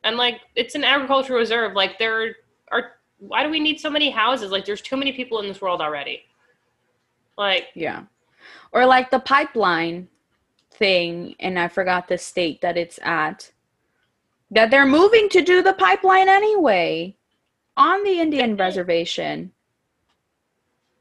and like it's an agricultural reserve like there are why do we need so many houses like there's too many people in this world already like Yeah. Or like the pipeline thing, and I forgot the state that it's at. That they're moving to do the pipeline anyway on the Indian reservation.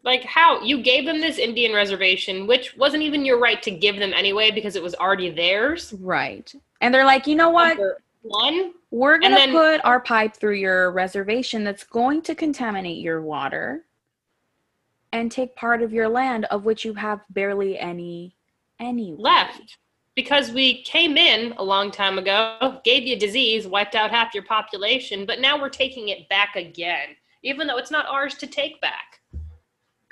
Like how you gave them this indian reservation which wasn't even your right to give them anyway because it was already theirs? Right. And they're like, you know what? One. We're going to then- put our pipe through your reservation that's going to contaminate your water and take part of your land of which you have barely any any left. Because we came in a long time ago gave you disease wiped out half your population but now we're taking it back again even though it's not ours to take back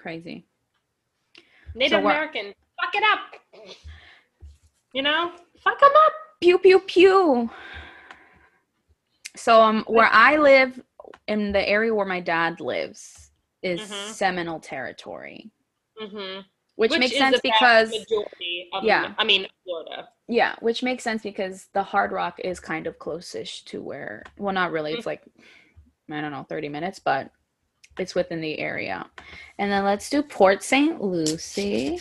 Crazy. native what- american fuck it up you know fuck them up Pew pew pew. So um where I live in the area where my dad lives is Mhm. Seminole territory. hmm Which, makes is sense the because majority of, yeah. i mean florida yeah, which makes sense because the Hard Rock is kind of close-ish to where well not really, it's like I don't know, 30 minutes, but it's within the area. And then let's do Port St. Lucie.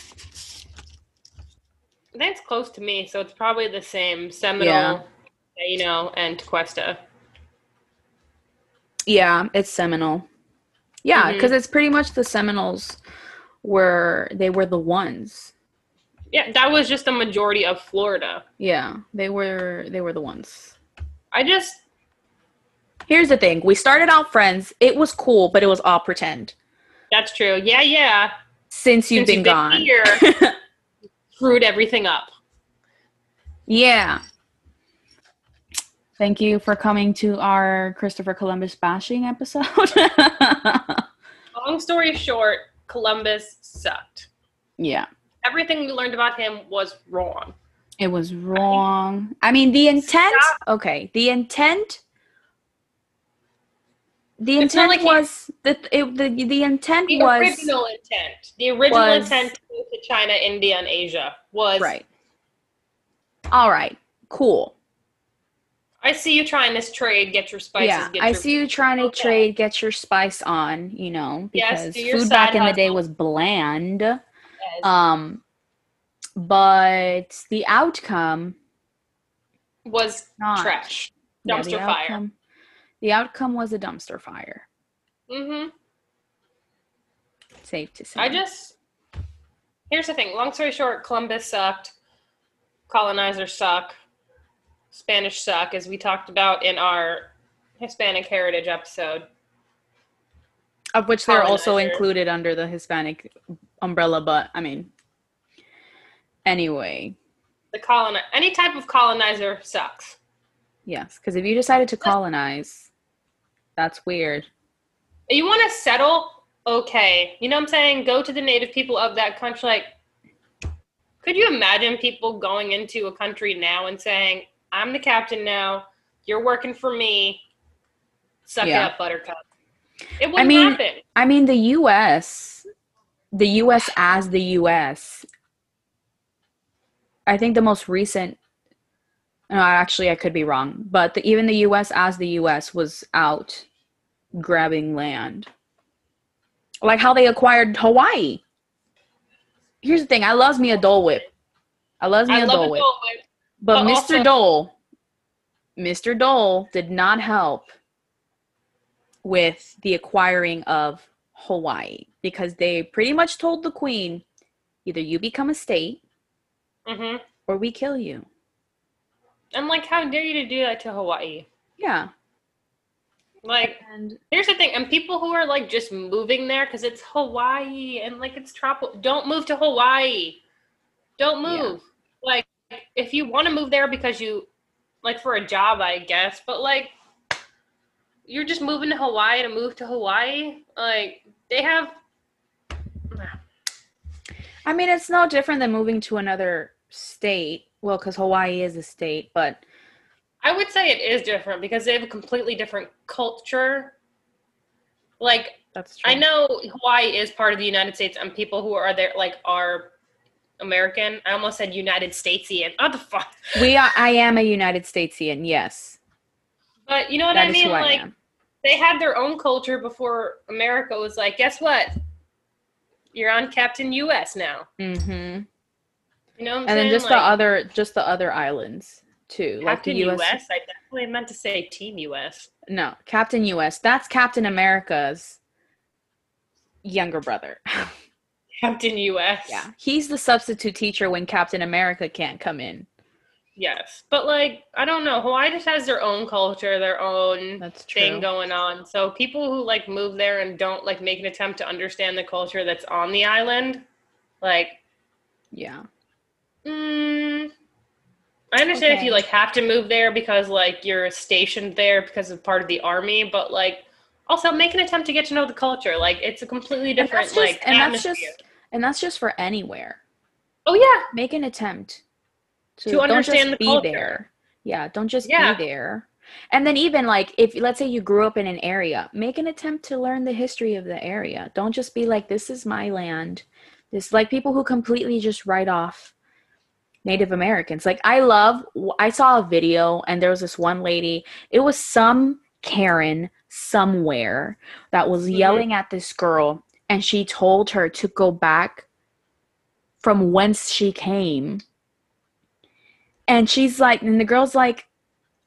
That's close to me, so it's probably the same. Seminole, Yeah. you know, and Tequesta. Yeah, it's Seminole. Yeah, mm-hmm. because it's pretty much the Seminoles were they were the ones. Yeah, that was just the majority of Florida. Yeah, they were they were the ones. I just Here's the thing: we started out friends. It was cool, but it was all pretend. that's true. Yeah, yeah. Since you've Since been gone, here, <laughs> screwed everything up. yeah. Thank you for coming to our Christopher Columbus bashing episode. <laughs> Long story short, Columbus sucked. yeah, Everything we learned about him was wrong. it was wrong. I mean, the intent. Okay, the intent. The intent like was the it, the the intent The was original intent, the original was- intent to China, India, and Asia was right. All right, cool. I see you trying this trade. Get your spices. yeah, I see you trying to Okay. trade, get your spice on, you know, because your food back side in the day was bland. Yes. Um, but the outcome was not trash. Yeah, the fire. outcome- The outcome was a dumpster fire. Mm-hmm. Safe to say. I just Here's the thing. Long story short, Columbus sucked. Colonizers suck. Spanish suck, as we talked about in our Hispanic heritage episode. Of which they're also included under the Hispanic umbrella, but I mean, anyway, The colon any type of colonizer sucks. yes, because if you decided to colonize, that's weird. You want to settle? Okay. You know what I'm saying? Go to the native people of that country. Like, could you imagine people going into a country now and saying, I'm the captain now, you're working for me, suck Yeah. it up, buttercup? It wouldn't mean- happen. I mean, the U.S., the U.S. as the U.S. I think the most recent. No, actually, I could be wrong, but the, even the U.S. as the U.S. was out grabbing land, like how they acquired Hawaii. Here's the thing: I loves me a Dole Whip. I loves me I a love Dole Whip, Dole Whip. but but Mr. also- Dole, Mr. Dole did not help with the acquiring of Hawaii because they pretty much told the queen either you become a state Mhm. or we kill you. I'm like, how dare you to do that to Hawaii? Yeah. Like, And here's the thing, and people who are like just moving there because it's Hawaii and like it's tropical, don't move to Hawaii. Don't Yeah. move. Like, if you want to move there because you, like, for a job, I guess, but like, you're just moving to Hawaii to move to Hawaii. Like, they have. I mean, it's no different than moving to another state. Well, because Hawaii is a state, but I would say it is different because they have a completely different culture. Like, that's true. I know Hawaii is part of the United States, and people who are there like are American. I almost said United Statesian. Oh the fuck? we are. I am a United Statesian. Yes, But you know what that I mean? I Like am. they had their own culture before America was like, guess what? You're on Captain US now. Mm-hmm. You know what I'm And saying? then just like, the other, just the other islands too, like the Captain U.S. US. I definitely meant to say Team US. No, Captain U.S. That's Captain America's younger brother. <laughs> Captain US. yeah, he's the substitute teacher when Captain America can't come in. Yes. But like, I don't know. Hawaii just has their own culture, their own That's thing going on. So people who like move there and don't like make an attempt to understand the culture that's on the island, like, Yeah. Mm, I understand if you like have to move there because like you're stationed there because of part of the army, but like also make an attempt to get to know the culture. Like it's a completely different that's just, like and that's just, and that's just for anywhere. oh yeah, Make an attempt to, To understand the be culture. there. Yeah, don't just Yeah. be there. And then even like if let's say you grew up in an area, make an attempt to learn the history of the area. Don't just be like this is my land. This like people who completely just write off Native Americans. Like I love I saw a video and there was this one lady, it was some Karen somewhere that was Mhm. yelling at this girl and she told her to go back from whence she came. And she's like, and the girl's like,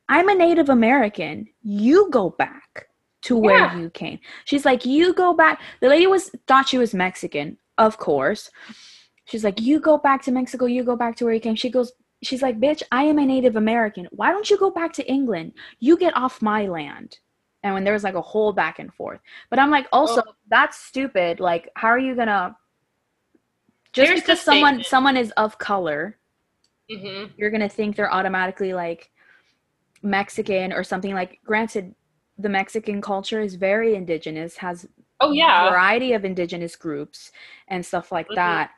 I'm a Native American. You go back to where Yeah. you came. She's like, you go back. The lady was thought she was Mexican, of course. She's like, you go back to Mexico. You go back to where you came. She goes, she's like, bitch, I am a Native American. Why don't you go back to England? You get off my land. And when there was like a whole back and forth, but I'm like, also Oh. that's stupid. Like, how are you gonna? Just Here's because someone statement. someone is of color, hmm you're gonna think they're automatically like Mexican or something like granted the Mexican culture is very indigenous, has Oh a yeah. variety of indigenous groups and stuff like Mhm. that.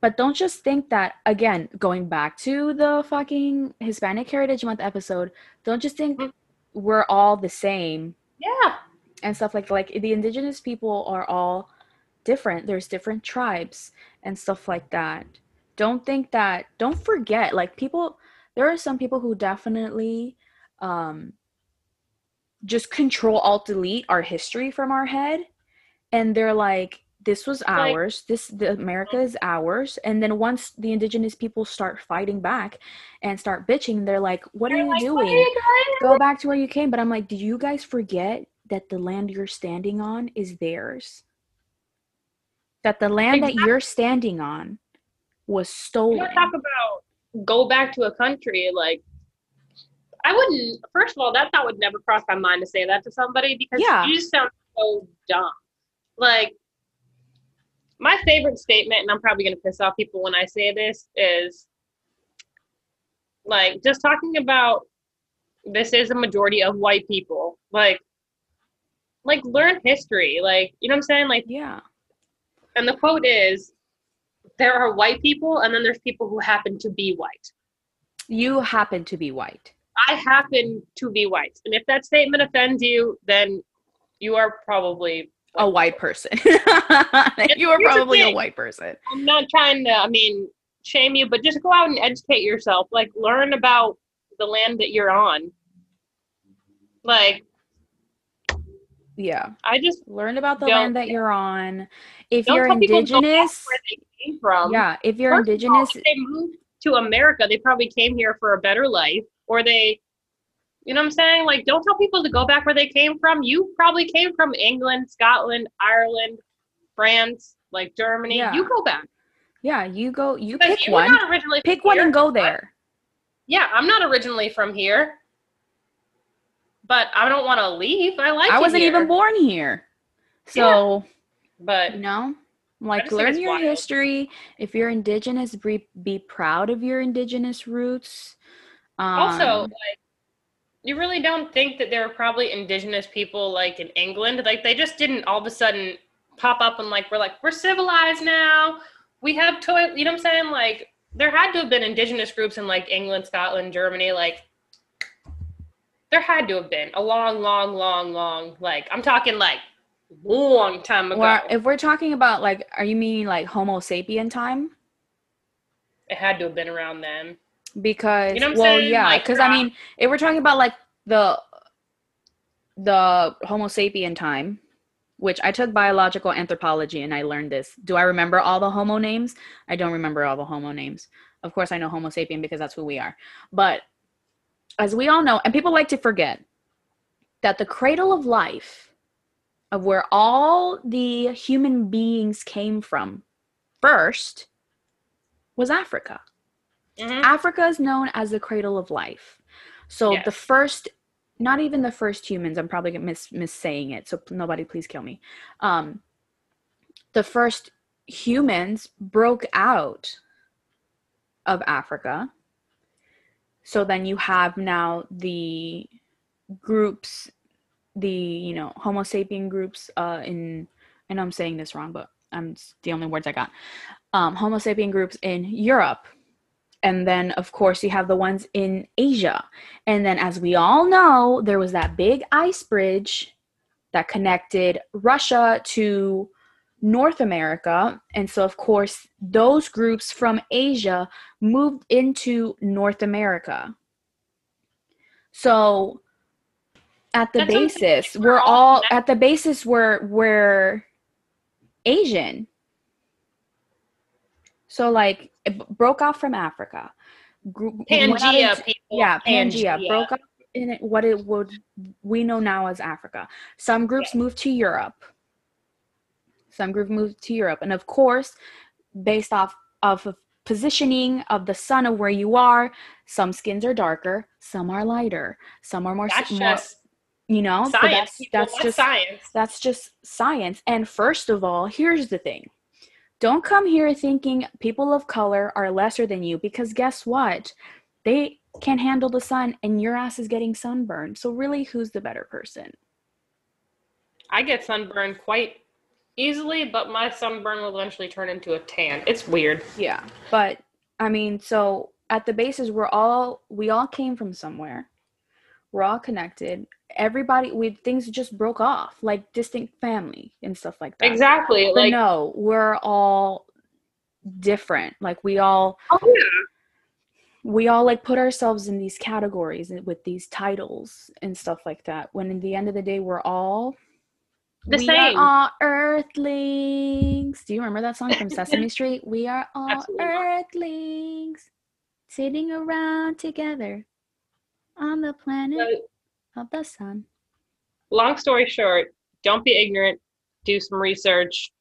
But don't just think that again, going back to the fucking Hispanic Heritage Month episode, don't just think Mhm. we're all the same Yeah. and stuff like like the indigenous people are all different there's different tribes and stuff like that don't think that don't forget like people there are some people who definitely um just control alt delete our history from our head and they're like this was Like- ours this the america is ours and then once the indigenous people start fighting back and start bitching they're like what are you like, doing are you go back to where you came. But I'm like, do you guys forget that the land you're standing on is theirs? that the land that you're standing on was stolen. talk about go back to a country like I wouldn't. First of all, that thought would never cross my mind to say that to somebody because Yeah. you just sound so dumb. Like my favorite statement, and I'm probably gonna piss off people when I say this, is like just talking about this is a majority of white people. Like, like learn history. Like, you know what I'm saying? Like, yeah. and the quote is, "There are white people, and then there's people who happen to be white." You happen to be white. I happen to be white. And if that statement offends you, then you are probably. A white person. <laughs> you are probably a white person. I'm not trying to, I mean, shame you, but just go out and educate yourself. Like, learn about the land that you're on. Like, Yeah. I just Learn about the land that you're on. If you're tell people to go back indigenous, where they came from. yeah, if you're First of all, indigenous, if they moved to America, they probably came here for a better life, or they, you know what I'm saying? Like, don't tell people to go back where they came from. You probably came from England, Scotland, Ireland, France, like Germany. Yeah. You go back. yeah, you go, you pick you one, originally pick one here. and go there. Yeah, I'm not originally from here, but I don't want to leave. I like. I wasn't here. even born here. So, But you know, like learn your wild. history. If you're indigenous, be, be proud of your indigenous roots. Um, also, like, you really don't think that there were probably indigenous people like in England. Like they just didn't all of a sudden pop up and like we're like we're civilized now. We have toilet. You know what I'm saying? Like there had to have been indigenous groups in like England, Scotland, Germany. Like there had to have been a long, long, long, long. Like I'm talking like long time ago. or if we're talking about like, are you meaning like Homo sapien time? it had to have been around then. Because You know what I'm well saying? yeah Like, because i uh, mean if we're talking about like the the homo sapien time which i took biological anthropology and i learned this. Do i remember all the homo names? I don't remember all the homo names. Of course i know homo sapien because that's who we are. But as we all know and people like to forget that the cradle of life of where all the human beings came from first was africa Mhm. Africa is known as the cradle of life. So the first, not even the first humans, I'm probably gonna miss miss saying it, so nobody please kill me. Um, the first humans broke out of Africa. So then you have now the groups, the you know Homo sapien groups uh, in. I know I'm saying this wrong, but I'm the only words I got. Um, Homo sapien groups in Europe and then of course you have the ones in Asia. And then as we all know, there was that big ice bridge that connected Russia to North America. And so of course those groups from Asia moved into North America. So at the That's what I'm saying, basis, we're we're all all at the basis we're we're Asian. So like it broke off from Africa. Grew- Pangea into- people. yeah, Pangea, broke up in it, what it would we know now as Africa. Some groups moved to Europe. Some group moved to Europe, and of course, based off of positioning of the sun of where you are, some skins are darker, some are lighter, some are more, That's more just you know. science. that's That's just science. that's just science. And first of all, here's the thing. Don't come here thinking people of color are lesser than you because guess what? They can't handle the sun and your ass is getting sunburned. So really who's the better person? I get sunburned quite easily, but my sunburn will eventually turn into a tan. It's weird. Yeah. But I mean, so at the basis we're all we all came from somewhere. We're all connected. Everybody we things just broke off, like distinct family and stuff like that. Exactly. But Like no, we're all different. Like we all oh, yeah. we all like put ourselves in these categories with these titles and stuff like that. When in the end of the day, we're all The we same. are all earthlings. Do you remember that song from <laughs> Sesame Street? We are all Absolutely not. earthlings sitting around together on the planet So, of the sun. long story short, don't be ignorant. Do some research.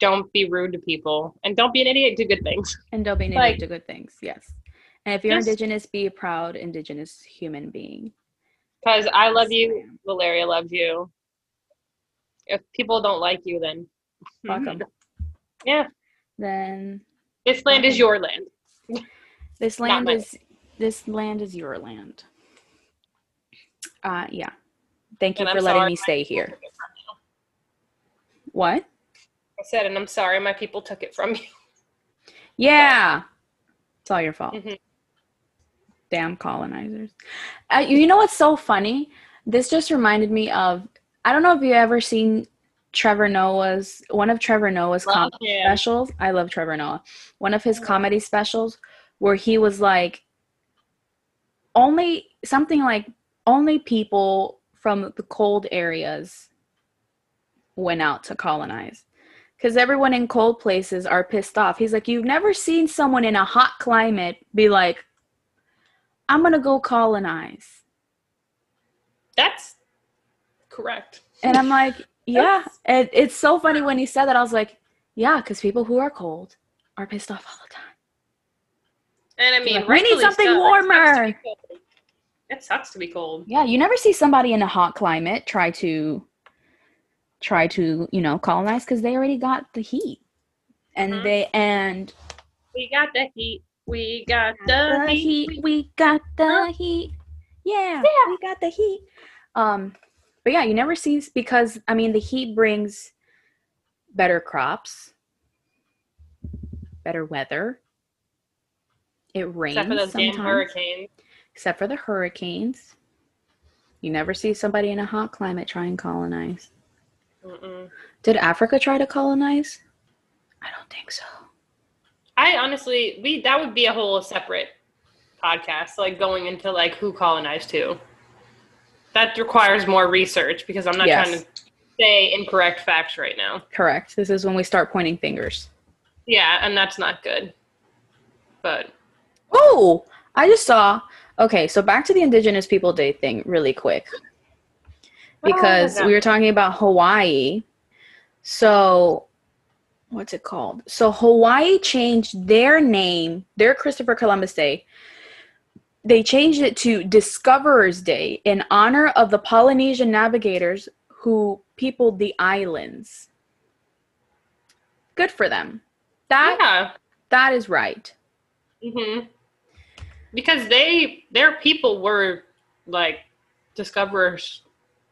don't be rude to people and don't be an idiot. Do good things. And don't be an Like- idiot to good things. Yes. And if you're Just- indigenous, be a proud indigenous human being. Because I love you. Valeria loves you. If people don't like you, then <laughs> Fuck. Yeah, Then this land is your land. this land is this land is your land. Uh yeah. Thank you And for I'm letting sorry me stay here. took it from you. What? I said, and I'm sorry, my people took it from you. Yeah. It's all your fault. Mhm. Damn colonizers. Uh, you know what's so funny? This just reminded me of I don't know if you ever seen Trevor Noah's one of Trevor Noah's Love comedy him. specials. I love Trevor Noah. One of his Yeah. comedy specials where he was like only something like only people from the cold areas went out to colonize because everyone in cold places are pissed off. He's like, You've never seen someone in a hot climate be like, I'm gonna go colonize. That's correct. And I'm like, <laughs> Yeah. And it's so funny when he said that. I was like, Yeah, because people who are cold are pissed off all the time. And I mean, like, "We need something so, it sucks to warmer." It sucks to be cold. Yeah, you never see somebody in a hot climate try to try to, you know, colonize because they already got the heat. And Mhm. they and We got the heat. We got the, the heat. heat. We got the heat. Yeah, we got the heat. Um, but yeah, you never see because I mean the heat brings better crops, better weather. It rains Except for those damn sometimes, hurricanes. Except for the hurricanes. You never see somebody in a hot climate try and colonize. Mm-mm. Did Africa try to colonize? I don't think so. I honestly, we that would be a whole separate podcast, like going into like who colonized who. That requires more research because I'm not Yes. trying to say incorrect facts right now. Correct. This is when we start pointing fingers. Yeah, and that's not good. But Oh, I just saw. Okay, so back to the Indigenous People Day thing really quick. Because we were talking about Hawaii. So, what's it called? So, Hawaii changed their name, their Christopher Columbus Day. They changed it to Discoverers Day in honor of the Polynesian navigators who peopled the islands. Good for them. That yeah, that is right. hmm because they their people were like discoverers.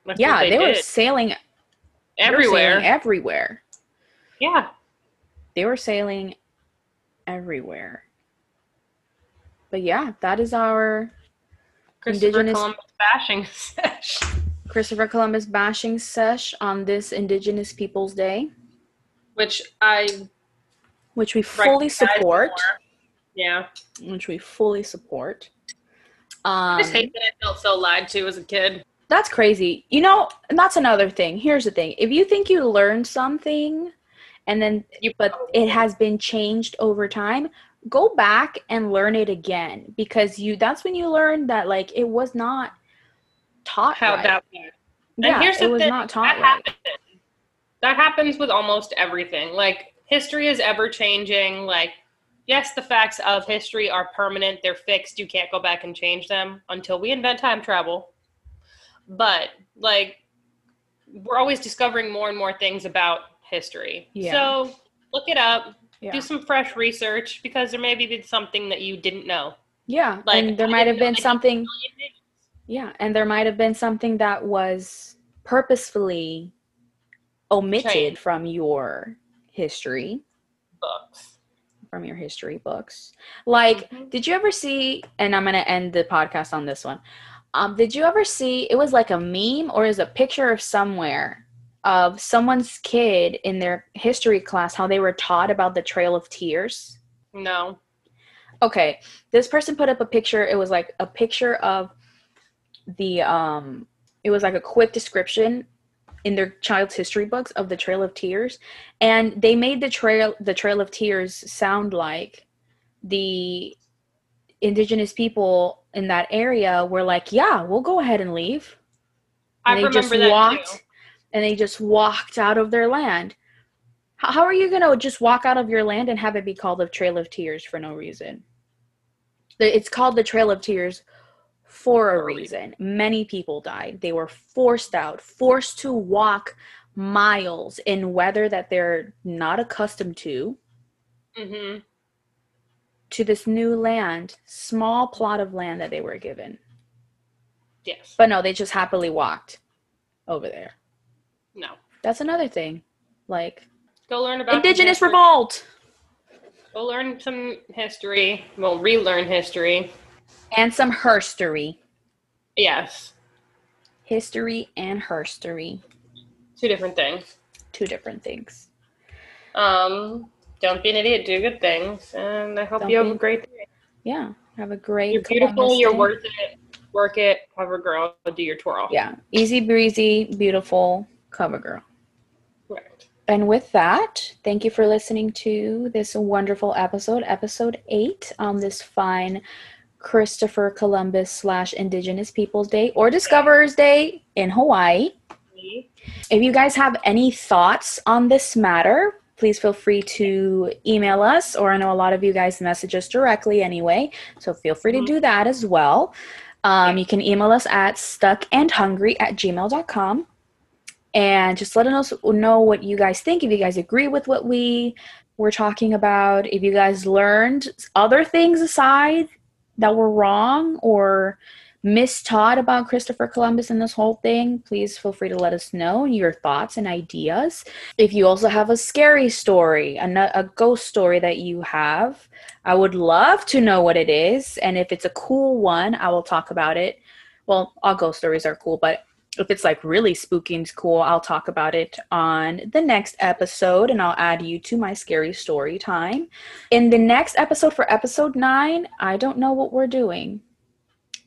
That's yeah, they, were sailing they were everywhere. sailing everywhere. yeah, They were sailing everywhere. But yeah, that is our Christopher Indigenous- Columbus bashing <laughs> sesh. Christopher Columbus bashing sesh on this Indigenous Peoples Day, which I which we fully support. more. Yeah, Which we fully support. I Um, just hate that I felt so lied to as a kid. that's crazy. You know, and that's another thing. Here's the thing: if you think you learned something, and then You but it has been changed over time, go back and learn it again because you. That's when you learn that like it was not taught how right. that went. yeah, and here's the was thing, not taught that right. happens. That happens with almost everything. Like history is ever changing. Like yes, the facts of history are permanent. They're fixed. You can't go back and change them until we invent time travel. But like we're always discovering more and more things about history. Yeah. So look it up. Yeah. Do some fresh research because there may be something that you didn't know. Yeah, Like, and there I might have been something. Yeah, and there might have been something that was purposefully omitted Changed. from your history, Books. From your history books. Like, Mhm. did you ever see? And I'm gonna end the podcast on this one. Um, did you ever see? It was like a meme or is a picture of somewhere of someone's kid in their history class how they were taught about the Trail of Tears. No. okay this person put up a picture it was like a picture of the um it was like a quick description in their child's history books of the trail of tears and they made the trail the trail of tears sound like the indigenous people in that area were like yeah we'll go ahead and leave I and they remember just that walked too. and they just walked out of their land How, how are you gonna just walk out of your land and have it be called the Trail of Tears for no reason? It's called the Trail of Tears for a reason. Many people died. They were forced out, forced to walk miles in weather that they're not accustomed to hmm to this new land, small plot of land that they were given. Yes. But no, they just happily walked over there. no. That's another thing. Like Go learn about indigenous revolt Go learn some history. Well, relearn history. And some herstory. Yes. History and herstory. Two different things. Two different things. Um, don't be an idiot. Do good things, and I hope Don't you have be- a great day. Yeah. Have a great You're beautiful. You're Day. worth it. Work it. Cover girl. Do your twirl. Yeah. Easy breezy, beautiful cover girl. Correct. And with that, thank you for listening to this wonderful episode, episode eight, on this fine Christopher Columbus slash Indigenous Peoples Day or Discoverers Day in Hawaii. If you guys have any thoughts on this matter, please feel free to email us, or I know a lot of you guys message us directly anyway, so feel free to do that as well. Um, you can email us at stuckandhungry at gmail.com and just let us know what you guys think, if you guys agree with what we were talking about, if you guys learned other things aside that were wrong or mistaught about Christopher Columbus and this whole thing, please feel free to let us know your thoughts and ideas. If you also have a scary story, a, a ghost story that you have, I would love to know what it is. And if it's a cool one, I will talk about it. Well, all ghost stories are cool, but if it's like really spooky and cool, I'll talk about it on the next episode and I'll add you to my scary story time. In the next episode for episode nine, I don't know what we're doing,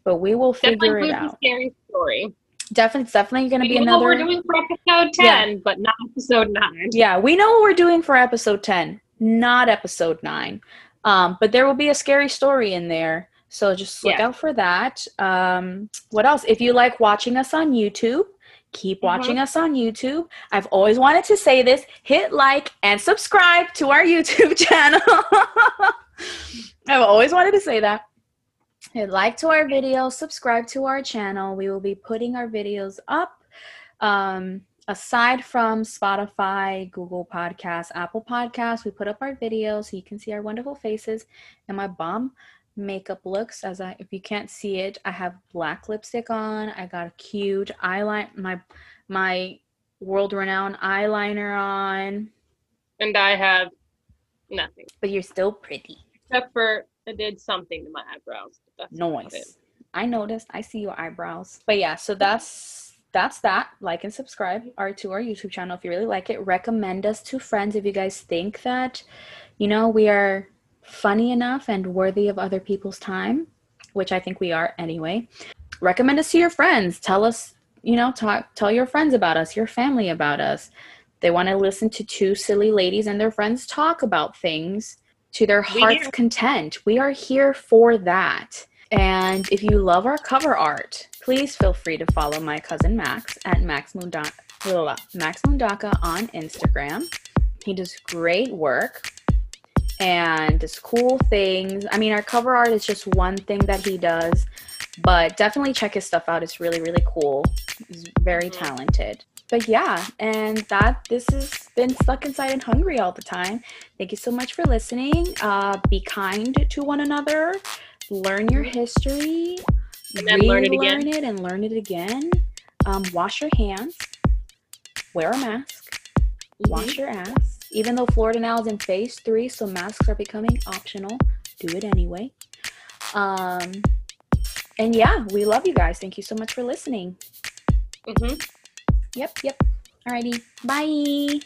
but we will figure Definitely it out. scary story. Definitely, definitely going to be We know what another. we're doing for episode ten, but not episode nine. Yeah, we know what we're doing for episode 10, not episode 9. Um, but there will be a scary story in there. So just look Yeah. out for that. Um, what else? If you like watching us on YouTube, keep Mhm. watching us on YouTube. I've always wanted to say this hit like and subscribe to our <laughs> YouTube channel. <laughs> I've always wanted to say that. Hit like to our video, subscribe to our channel. We will be putting our videos up. Um, aside from Spotify, Google Podcasts, Apple Podcasts, we put up our videos so you can see our wonderful faces and my bomb makeup looks. As I, if you can't see it, I have black lipstick on. I got a cute eyeliner, my my world-renowned eyeliner on. And I have nothing But you're still pretty. except for I did something to my eyebrows. That's. Noise. I noticed. I see your eyebrows. But yeah, so that's that's that. Like and subscribe our to our YouTube channel if you really like it. Recommend us to friends if you guys think that, you know, we are funny enough and worthy of other people's time, which I think we are anyway. Recommend us to your friends. Tell us, you know, talk tell your friends about us, your family about us. They want to listen to two silly ladies and their friends talk about things to their heart's content. We are here for that. And if you love our cover art, please feel free to follow my cousin Max at Max Mundaka, Max Mundaka on Instagram. He does great work and does cool things. I mean, our cover art is just one thing that he does, but definitely check his stuff out. It's really, really cool. He's very Mhm. talented. But yeah, and that this has been stuck inside and hungry all the time. Thank you so much for listening. Uh, be kind to one another. Learn your history. And then learn it again. it and learn it again. Um, wash your hands. Wear a mask. Wash your ass. Even though Florida now is in phase three, so masks are becoming optional. Do it anyway. Um, and yeah, we love you guys. Thank you so much for listening. Mhm. Yep, yep. Alrighty. Bye.